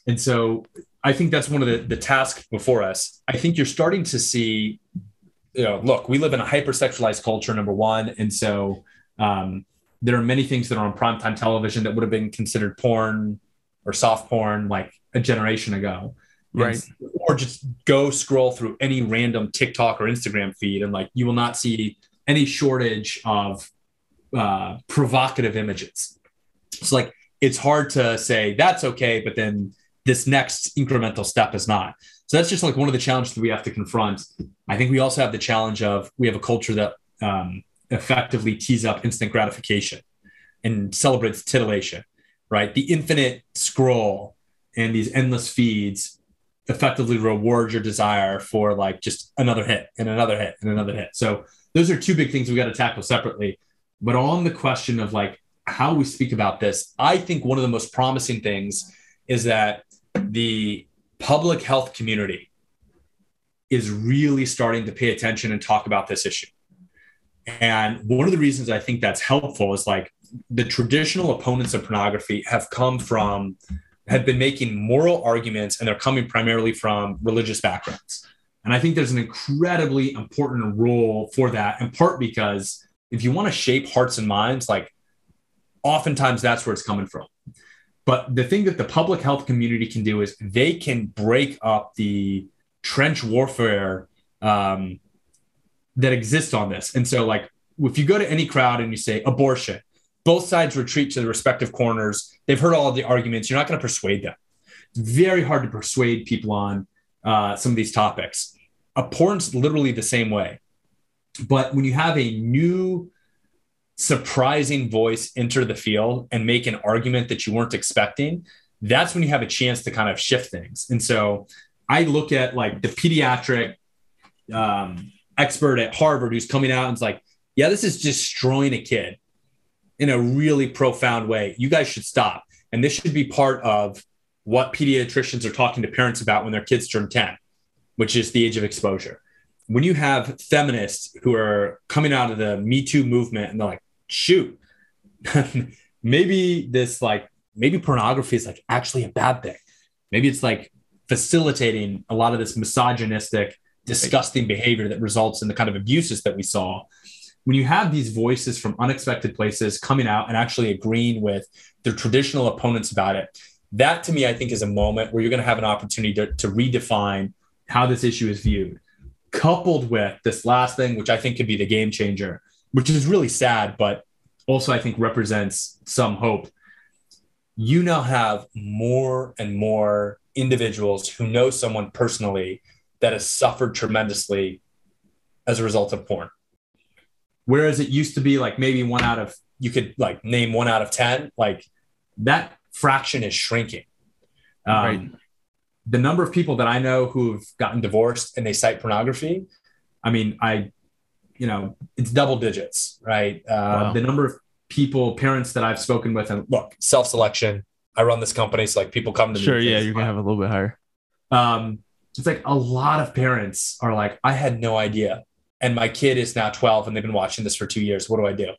and so I think that's one of the, the tasks before us. I think you're starting to see, you know, look, we live in a hypersexualized culture, number one. And so um, there are many things that are on primetime television that would have been considered porn or soft porn like a generation ago right or just go scroll through any random tiktok or instagram feed and like you will not see any shortage of uh, provocative images. It's like it's hard to say that's okay, but then this next incremental step is not. So that's just like one of the challenges that we have to confront. I think we also have the challenge of we have a culture that um, effectively tees up instant gratification and celebrates titillation, right? The infinite scroll and these endless feeds effectively reward your desire for like just another hit and another hit and another hit. So those are two big things we got to tackle separately. But on the question of like how we speak about this, I think one of the most promising things is that the public health community is really starting to pay attention and talk about this issue. And one of the reasons I think that's helpful is like the traditional opponents of pornography have come from, have been making moral arguments, and they're coming primarily from religious backgrounds. And I think there's an incredibly important role for that, in part because if you want to shape hearts and minds, like oftentimes that's where it's coming from. But the thing that the public health community can do is they can break up the trench warfare um, that exists on this. And so, like, if you go to any crowd and you say abortion, both sides retreat to the respective corners. They've heard all the arguments. You're not going to persuade them. It's very hard to persuade people on uh, some of these topics. Abhorrence, literally the same way. But when you have a new, surprising voice enter the field and make an argument that you weren't expecting, that's when you have a chance to kind of shift things. And so I look at like the pediatric um, expert at Harvard who's coming out and is like, yeah, this is destroying a kid in a really profound way. You guys should stop. And this should be part of what pediatricians are talking to parents about when their kids turn 10, which is the age of exposure. When you have feminists who are coming out of the Me Too movement and they're like, shoot, maybe this, like, maybe pornography is like actually a bad thing. Maybe it's like facilitating a lot of this misogynistic, disgusting behavior that results in the kind of abuses that we saw when you have these voices from unexpected places coming out and actually agreeing with their traditional opponents about it, that to me, I think is a moment where you're going to have an opportunity to, to redefine how this issue is viewed, coupled with this last thing, which I think could be the game changer, which is really sad, but also I think represents some hope. You now have more and more individuals who know someone personally that has suffered tremendously as a result of porn. Whereas it used to be like maybe one out of, you could like name one out of 10, like that fraction is shrinking. Um, right. The number of people that I know who've gotten divorced and they cite pornography, I mean, I, you know, it's double digits, right? Uh, wow. The number of people, parents that I've spoken with, and look, self selection. I run this company, so like people come to sure, me. Sure, yeah, you're gonna have a little bit higher. Um, it's like a lot of parents are like, I had no idea and my kid is now 12 and they've been watching this for two years. What do I do?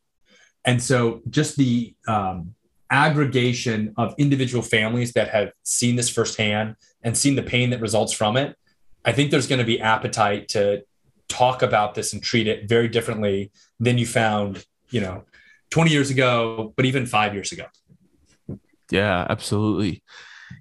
And so just the um, aggregation of individual families that have seen this firsthand and seen the pain that results from it, I think there's going to be appetite to talk about this and treat it very differently than you found, you know, 20 years ago, but even five years ago. Yeah, absolutely.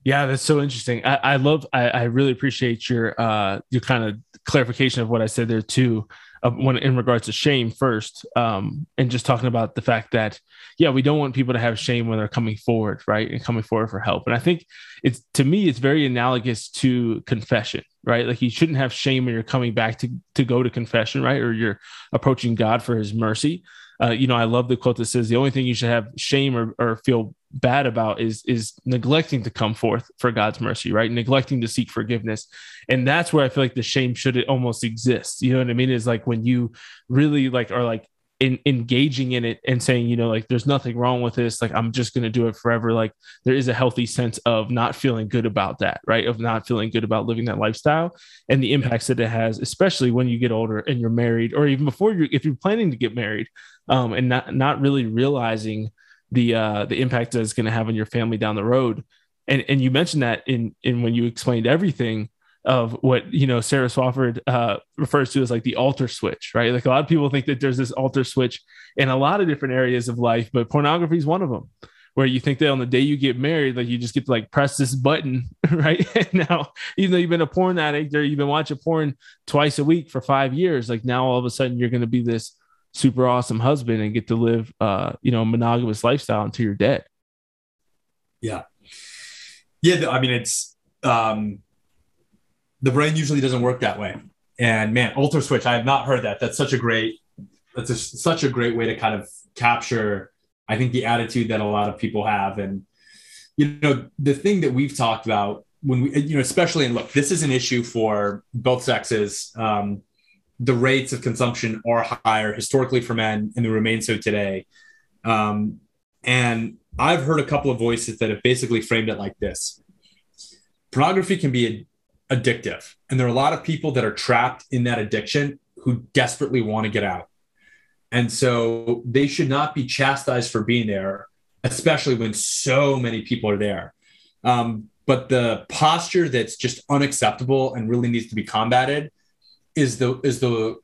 Yeah, that's so interesting. I, I love, I, I really appreciate your, uh, your kind of clarification of what I said there too when in regards to shame first um, and just talking about the fact that yeah we don't want people to have shame when they're coming forward right and coming forward for help. And i think it's to me it's very analogous to confession right? Like you shouldn't have shame when you're coming back to to go to confession right? Or you're approaching god for his mercy uh, you know, I love the quote that says the only thing you should have shame or, or feel bad about is is neglecting to come forth for God's mercy, right? Neglecting to seek forgiveness. And that's where I feel like the shame should almost exist. You know what I mean? Is like when you really like are like in, engaging in it and saying, you know, like there's nothing wrong with this. Like I'm just going to do it forever. Like there is a healthy sense of not feeling good about that, right? Of not feeling good about living that lifestyle and the impacts that it has, especially when you get older and you're married, or even before you, if you're planning to get married, um, and not not really realizing the uh, the impact that it's going to have on your family down the road. And and you mentioned that in in when you explained everything of what you know Sarah Swafford uh, refers to as like the altar switch, right? Like a lot of people think that there's this altar switch in a lot of different areas of life, but pornography is one of them. Where you think that on the day you get married, like you just get to like press this button, right? And now, even though you've been a porn addict or you've been watching porn twice a week for five years, like now all of a sudden you're going to be this super awesome husband and get to live uh you know monogamous lifestyle until you're dead. Yeah. Yeah i mean it's um the brain usually doesn't work that way. And man altar switch i have not heard that. That's such a great that's a, such a great way to kind of capture i think the attitude that a lot of people have. And you know the thing that we've talked about when we you know especially and look this is an issue for both sexes. Um, the rates of consumption are higher historically for men and they remain so today. Um, and i've heard a couple of voices that have basically framed it like this. Pornography can be addictive and there are a lot of people that are trapped in that addiction who desperately want to get out. And so they should not be chastised for being there especially when so many people are there. Um, but the posture that's just unacceptable and really needs to be combated is the is the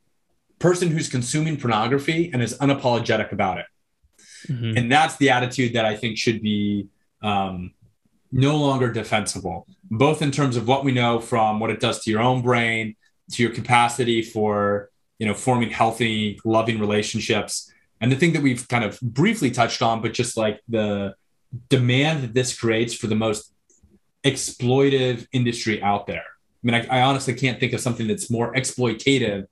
person who's consuming pornography and is unapologetic about it. Mm-hmm. And that's the attitude that I think should be um, no longer defensible, both in terms of what we know from what it does to your own brain, to your capacity for you know forming healthy, loving relationships, and the thing that we've kind of briefly touched on, but just like the demand that this creates for the most exploitive industry out there. I mean, I, I honestly can't think of something that's more exploitative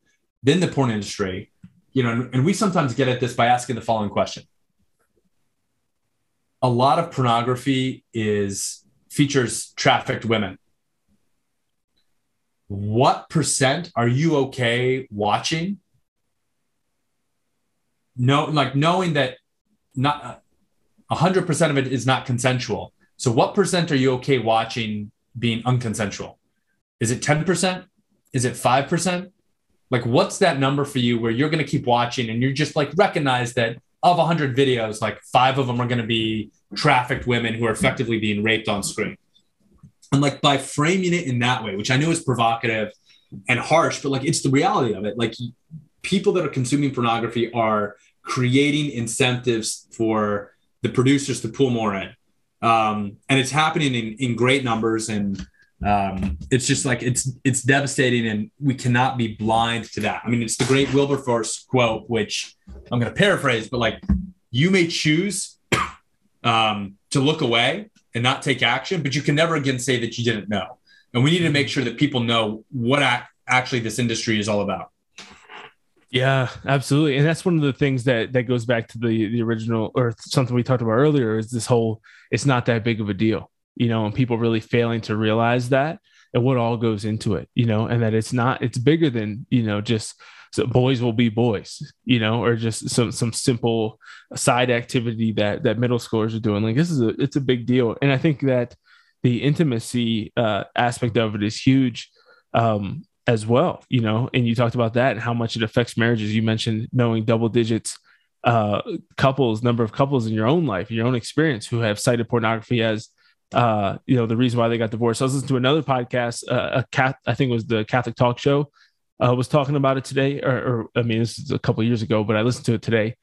than the porn industry. You know, and, and we sometimes get at this by asking the following question. A lot of pornography is features trafficked women. What percent are you okay watching no like knowing that not 100% of it is not consensual so what percent are you okay watching being unconsensual is it 10% is it 5% like what's that number for you where you're going to keep watching and you're just like recognize that of 100 videos like five of them are going to be trafficked women who are effectively being raped on screen? And like by framing it in that way which i know is provocative and harsh but like it's the reality of it. Like people that are consuming pornography are creating incentives for the producers to pull more in. Um, and it's happening in, in great numbers and um, it's just like it's it's devastating and we cannot be blind to that. I mean, it's the great Wilberforce quote, which I'm going to paraphrase, but like you may choose um, to look away and not take action, but you can never again say that you didn't know. And we need to make sure that people know what ac- actually this industry is all about. Yeah, absolutely. And that's one of the things that that goes back to the the original or something we talked about earlier is this whole it's not that big of a deal, you know, and people really failing to realize that and what all goes into it, you know, and that it's not it's bigger than, you know, just so boys will be boys, you know, or just some some simple side activity that that middle schoolers are doing. Like this is a it's a big deal. And I think that the intimacy uh aspect of it is huge. Um, as well, you know, and you talked about that and how much it affects marriages. You mentioned knowing double digits uh couples, number of couples in your own life, your own experience who have cited pornography as uh you know the reason why they got divorced. I was listening to another podcast, uh, a cat I think it was the Catholic Talk Show, uh, was talking about it today, or, or I mean this is a couple years ago, but I listened to it today,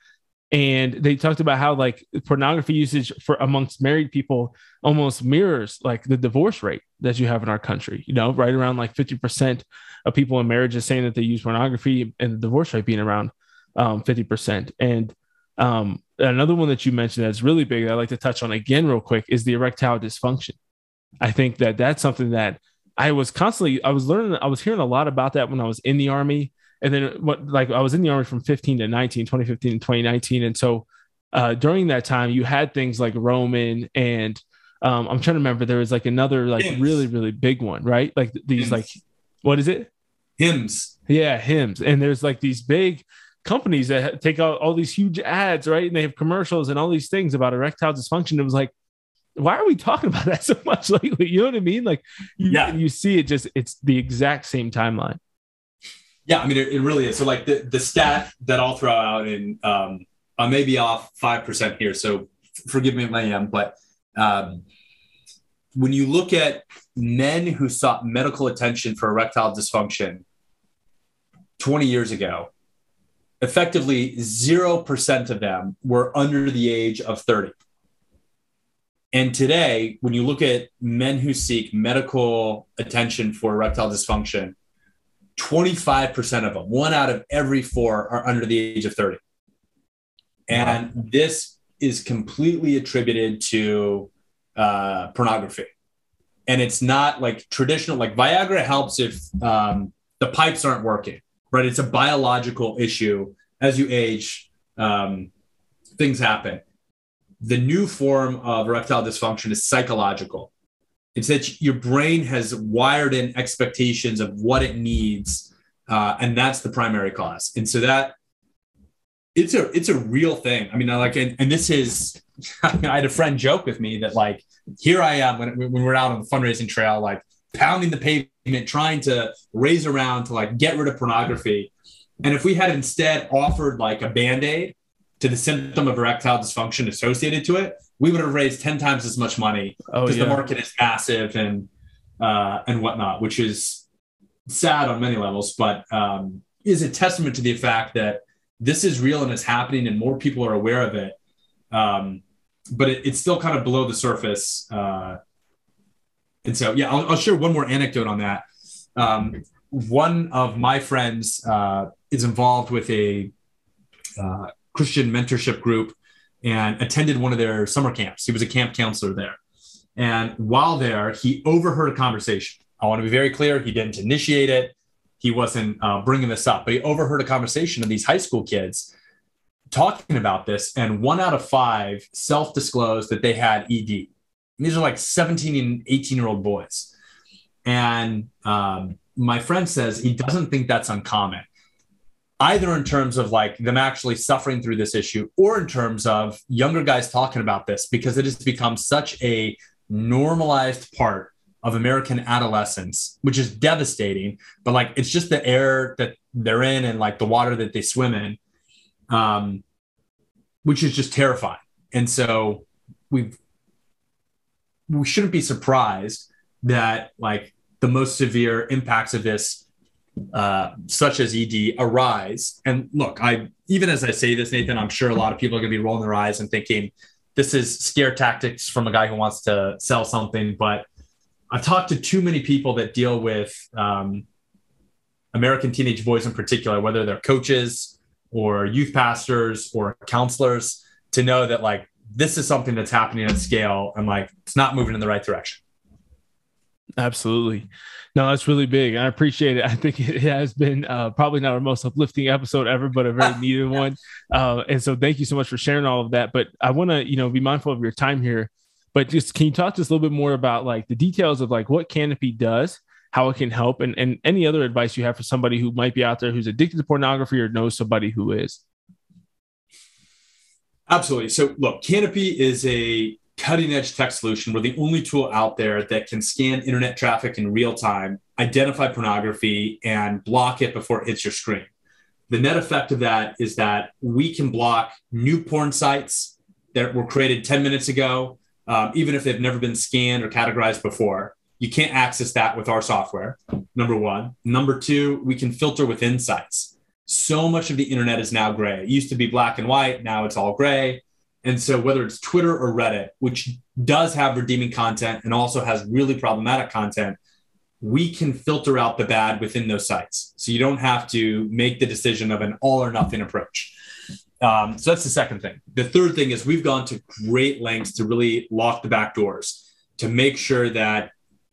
and they talked about how like pornography usage for amongst married people almost mirrors like the divorce rate that you have in our country you know right around like 50% of people in marriages saying that they use pornography and the divorce rate being around um, 50% and um, another one that you mentioned that's really big that i'd like to touch on again real quick is the erectile dysfunction i think that that's something that i was constantly i was learning i was hearing a lot about that when i was in the army and then what like I was in the army from 15 to 19, 2015 and 2019. And so uh, during that time, you had things like Roman and um, I'm trying to remember there was like another like Hims. really really big one, right? Like these Hims. like what is it? Hims Yeah, Hims And there's like these big companies that take out all these huge ads, right? And they have commercials and all these things about erectile dysfunction. It was like, why are we talking about that so much lately? You know what I mean? Like, you, yeah, you see it just, it's the exact same timeline. Yeah, I mean, it, it, really is. So, like the the stat that I'll throw out, and um, I may be off five percent here, so forgive me if I am, but um, when you look at men who sought medical attention for erectile dysfunction 20 years ago, effectively 0% of them were under the age of 30. And today, when you look at men who seek medical attention for erectile dysfunction, 25% of them, one out of every four, are under the age of 30. And wow. this is completely attributed to uh, pornography. And it's not like traditional, like Viagra helps if um, the pipes aren't working, right? It's a biological issue. As you age, um, things happen. The new form of erectile dysfunction is psychological. It's that your brain has wired in expectations of what it needs, uh, and that's the primary cause. And so that it's a it's a real thing. I mean, I like, and, and this is. I had a friend joke with me that like, here I am when, when we're out on the fundraising trail, like pounding the pavement, trying to raise around to like get rid of pornography. And if we had instead offered like a band aid to the symptom of erectile dysfunction associated to it, we would have raised 10 times as much money because oh, yeah. the market is massive and uh, and whatnot, which is sad on many levels, but um, is a testament to the fact that this is real and it's happening and more people are aware of it. Um, but it, it's still kind of below the surface. Uh, and so, yeah, I'll, I'll, share one more anecdote on that. Um, one of my friends uh, is involved with a uh, Christian mentorship group and attended one of their summer camps. He was a camp counselor there. And while there, he overheard a conversation. I want to be very clear, he didn't initiate it. He wasn't uh, bringing this up, but he overheard a conversation of these high school kids talking about this. And one out of five self disclosed that they had ED. And these are like 17 and 18 year old boys. And um, my friend says he doesn't think that's uncommon either in terms of like them actually suffering through this issue or in terms of younger guys talking about this because it has become such a normalized part of American adolescence, which is devastating. But like it's just the air that they're in and like the water that they swim in, um, which is just terrifying. And so we've we shouldn't be surprised that like the most severe impacts of this uh, such as ED arise. And look, I even as I say this, Nathan, I'm sure a lot of people are going to be rolling their eyes and thinking this is scare tactics from a guy who wants to sell something. But I've talked to too many people that deal with um, American teenage boys in particular, whether they're coaches or youth pastors or counselors, to know that like this is something that's happening at scale and like it's not moving in the right direction. Absolutely. No, that's really big. I appreciate it. I think it has been uh, probably not our most uplifting episode ever, but a very needed one. Uh, and so thank you so much for sharing all of that. But I want to, you know, be mindful of your time here. But just can you talk to us a little bit more about like the details of like what Canopy does, how it can help, and, and any other advice you have for somebody who might be out there who's addicted to pornography or knows somebody who is? Absolutely. So look, Canopy is a cutting edge tech solution. We're the only tool out there that can scan internet traffic in real time, identify pornography, and block it before it hits your screen. The net effect of that is that we can block new porn sites that were created 10 minutes ago, um, even if they've never been scanned or categorized before. You can't access that with our software, number one. Number two, we can filter with insights. So much of the internet is now gray. It used to be black and white, now it's all gray and so whether it's Twitter or Reddit, which does have redeeming content and also has really problematic content, we can filter out the bad within those sites. So you don't have to make the decision of an all or nothing approach. Um, so that's the second thing. The third thing is we've gone to great lengths to really lock the back doors to make sure that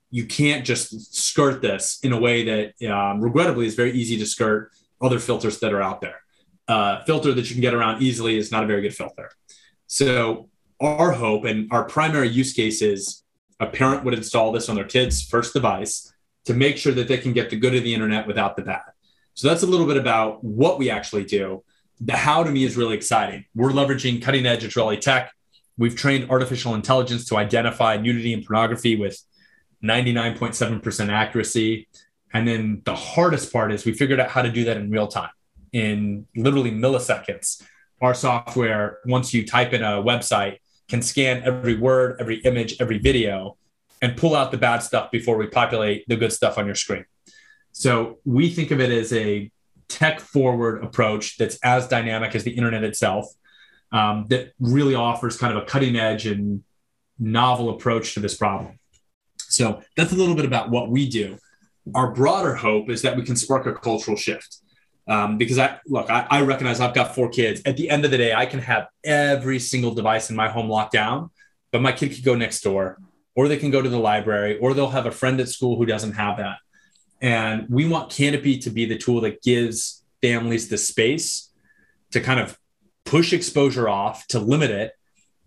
you can't just skirt this in a way that um, regrettably is very easy to skirt other filters that are out there. Uh, filter that you can get around easily is not a very good filter. So our hope and our primary use case is a parent would install this on their kid's first device to make sure that they can get the good of the internet without the bad. So that's a little bit about what we actually do. The how to me is really exciting. We're leveraging cutting edge Israeli tech. We've trained artificial intelligence to identify nudity and pornography with 99.7% accuracy. And then the hardest part is we figured out how to do that in real time in literally milliseconds our software, once you type in a website, can scan every word, every image, every video, and pull out the bad stuff before we populate the good stuff on your screen. So we think of it as a tech forward approach that's as dynamic as the internet itself, um, that really offers kind of a cutting edge and novel approach to this problem. So that's a little bit about what we do. Our broader hope is that we can spark a cultural shift. Um, because I look, I, I recognize I've got four kids. At the end of the day, I can have every single device in my home locked down, but my kid could go next door, or they can go to the library, or they'll have a friend at school who doesn't have that. And we want Canopy to be the tool that gives families the space to kind of push exposure off, to limit it,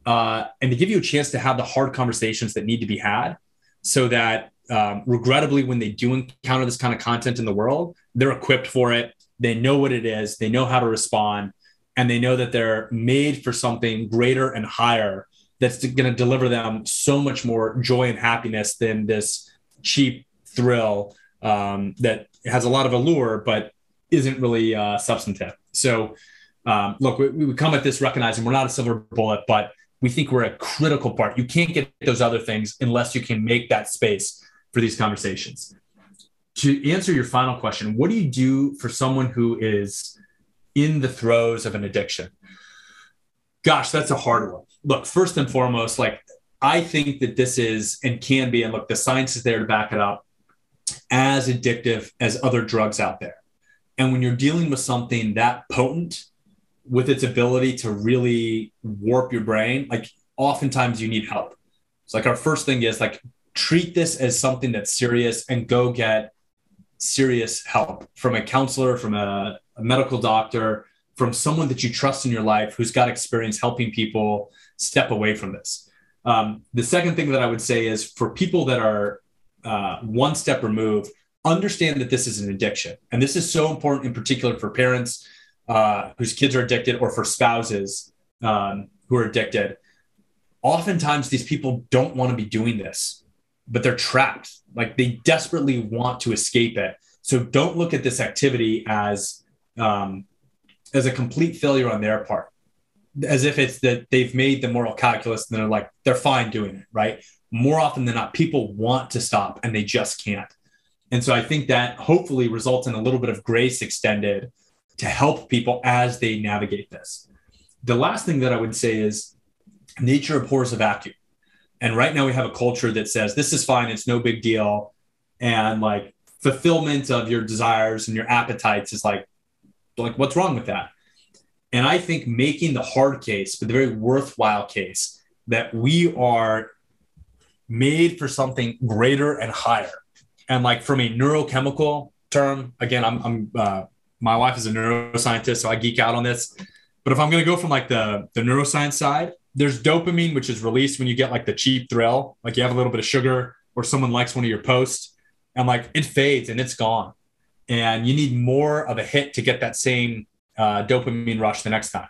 uh, and to give you a chance to have the hard conversations that need to be had so that um, regrettably, when they do encounter this kind of content in the world, they're equipped for it. They know what it is, they know how to respond, and they know that they're made for something greater and higher that's going to deliver them so much more joy and happiness than this cheap thrill um, that has a lot of allure, but isn't really uh, substantive. So, um, look, we, we come at this recognizing we're not a silver bullet, but we think we're a critical part. You can't get those other things unless you can make that space for these conversations. To answer your final question, what do you do for someone who is in the throes of an addiction? Gosh, that's a hard one. Look, first and foremost, like I think that this is and can be, and look, the science is there to back it up, as addictive as other drugs out there. And when you're dealing with something that potent with its ability to really warp your brain, like oftentimes you need help. It's like our first thing is like treat this as something that's serious and go get serious help from a counselor, from a, a, medical doctor, from someone that you trust in your life who's got experience helping people step away from this. Um, the second thing that I would say is for people that are uh, one step removed, understand that this is an addiction. And this is so important, in particular, for parents uh, whose kids are addicted or for spouses um, who are addicted. Oftentimes, these people don't want to be doing this but they're trapped. Like they desperately want to escape it. So don't look at this activity as um, as a complete failure on their part, as if it's that they've made the moral calculus and they're like they're fine doing it. Right? More often than not, people want to stop and they just can't. And so I think that hopefully results in a little bit of grace extended to help people as they navigate this. The last thing that I would say is nature abhors a vacuum. And right now we have a culture that says this is fine, it's no big deal. And like fulfillment of your desires and your appetites is like, like what's wrong with that? And I think making the hard case, but the very worthwhile case that we are made for something greater and higher. And like from a neurochemical term, again, I'm, I'm uh, my wife is a neuroscientist, so I geek out on this. But if I'm going to go from like the the neuroscience side, there's dopamine, which is released when you get like the cheap thrill, like you have a little bit of sugar or someone likes one of your posts and like it fades and it's gone. And you need more of a hit to get that same uh, dopamine rush the next time.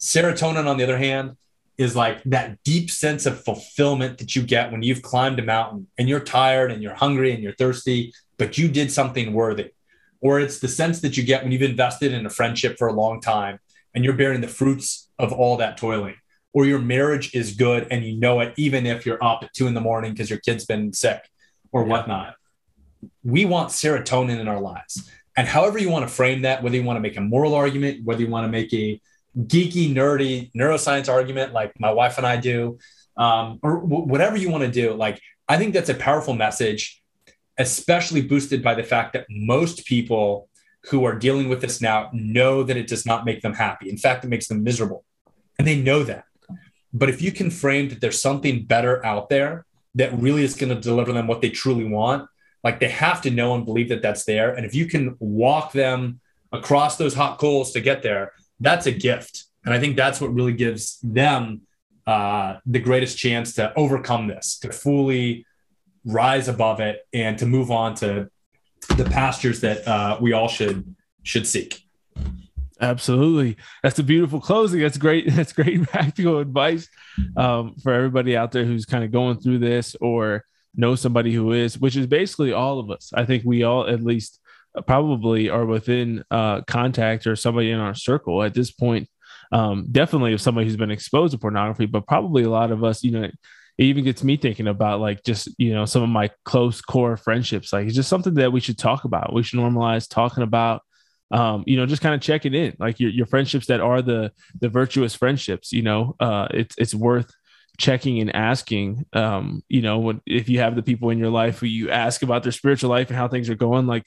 Serotonin, on the other hand, is like that deep sense of fulfillment that you get when you've climbed a mountain and you're tired and you're hungry and you're thirsty, but you did something worthy. Or it's the sense that you get when you've invested in a friendship for a long time and you're bearing the fruits of all that toiling or your marriage is good and you know it, even if you're up at two in the morning because your kid's been sick or yeah. whatnot. We want serotonin in our lives. And however you want to frame that, whether you want to make a moral argument, whether you want to make a geeky, nerdy neuroscience argument like my wife and I do, um, or w- whatever you want to do, like I think that's a powerful message, especially boosted by the fact that most people who are dealing with this now know that it does not make them happy. In fact, it makes them miserable. And they know that. But if you can frame that there's something better out there that really is going to deliver them what they truly want, like they have to know and believe that that's there. And if you can walk them across those hot coals to get there, that's a gift. And I think that's what really gives them uh, the greatest chance to overcome this, to fully rise above it, and to move on to the pastures that uh, we all should should seek. Absolutely. That's a beautiful closing. That's great. That's great practical advice um, for everybody out there who's kind of going through this or know somebody who is, which is basically all of us. I think we all at least uh, probably are within uh, contact or somebody in our circle at this point. Um, definitely of somebody who's been exposed to pornography, but probably a lot of us, you know, it even gets me thinking about like just, you know, some of my close core friendships. Like it's just something that we should talk about. We should normalize talking about um, you know, just kind of checking in, like your, your friendships that are the the virtuous friendships. You know, uh, it's it's worth checking and asking. Um, you know, when, if you have the people in your life who you ask about their spiritual life and how things are going, like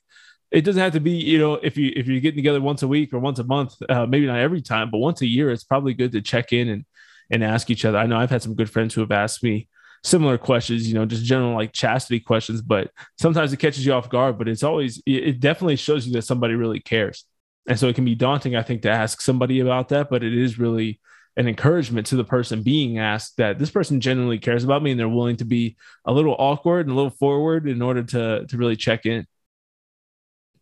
it doesn't have to be you know if you if you're getting together once a week or once a month uh, maybe not every time but once a year it's probably good to check in and and ask each other i know i've had some good friends who have asked me similar questions you know just general like chastity questions but sometimes it catches you off guard but it's always it definitely shows you that somebody really cares and so it can be daunting i think to ask somebody about that but it is really an encouragement to the person being asked that this person genuinely cares about me and they're willing to be a little awkward and a little forward in order to to really check in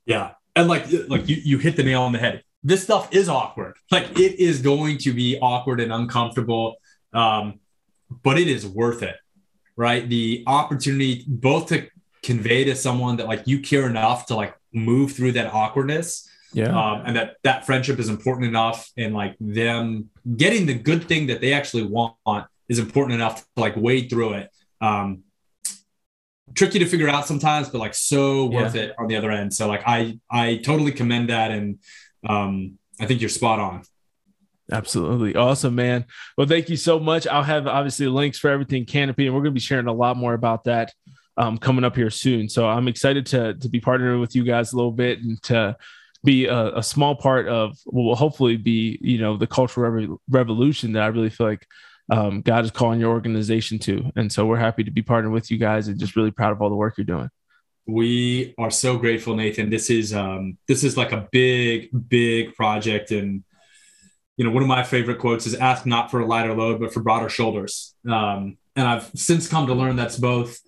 yeah. And like like you you hit the nail on the head. This stuff is awkward. Like it is going to be awkward and uncomfortable. Um, but it is worth it. Right? The opportunity both to convey to someone that like you care enough to like move through that awkwardness. Yeah. Um, and that that friendship is important enough and like them getting the good thing that they actually want is important enough to like wade through it. Um, tricky to figure out sometimes, but like so worth yeah. it on the other end. So like I I totally commend that, and um, I think you're spot on. Absolutely. Awesome, man. Well, thank you so much. I'll have obviously links for everything Canopy, and we're going to be sharing a lot more about that um, coming up here soon. So I'm excited to, to be partnering with you guys a little bit and to be a, a small part of what will hopefully be, you know, the cultural revolution that I really feel like um, God is calling your organization to. And so we're happy to be partnering with you guys and just really proud of all the work you're doing. We are so grateful, Nathan. This is um, this is like a big, big project, and you know, one of my favorite quotes is "Ask not for a lighter load, but for broader shoulders." Um, and I've since come to learn that's both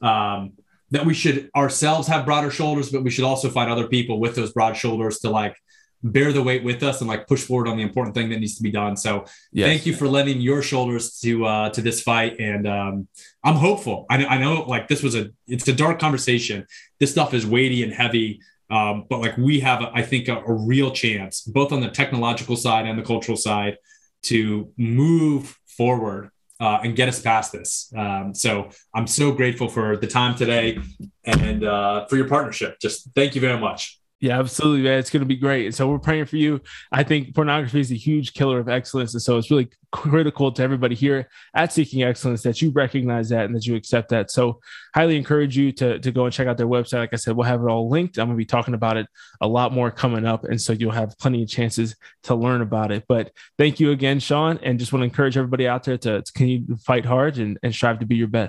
um, that we should ourselves have broader shoulders, but we should also find other people with those broad shoulders to like bear the weight with us and like push forward on the important thing that needs to be done. So yes. thank you for lending your shoulders to uh, to this fight, and um, I'm hopeful. I, I know like this was a it's a dark conversation. This stuff is weighty and heavy. Um, but like we have, I think, a, a real chance, both on the technological side and the cultural side, to move forward uh, and get us past this. Um, so I'm so grateful for the time today and uh, for your partnership. Just thank you very much. Yeah, absolutely, man. It's going to be great. And so we're praying for you. I think pornography is a huge killer of excellence. And so it's really critical to everybody here at Seeking Excellence that you recognize that and that you accept that. So highly encourage you to, to go and check out their website. Like I said, we'll have it all linked. I'm going to be talking about it a lot more coming up. And so you'll have plenty of chances to learn about it. But thank you again, Sean. And just want to encourage everybody out there to, to continue to fight hard and, and strive to be your best.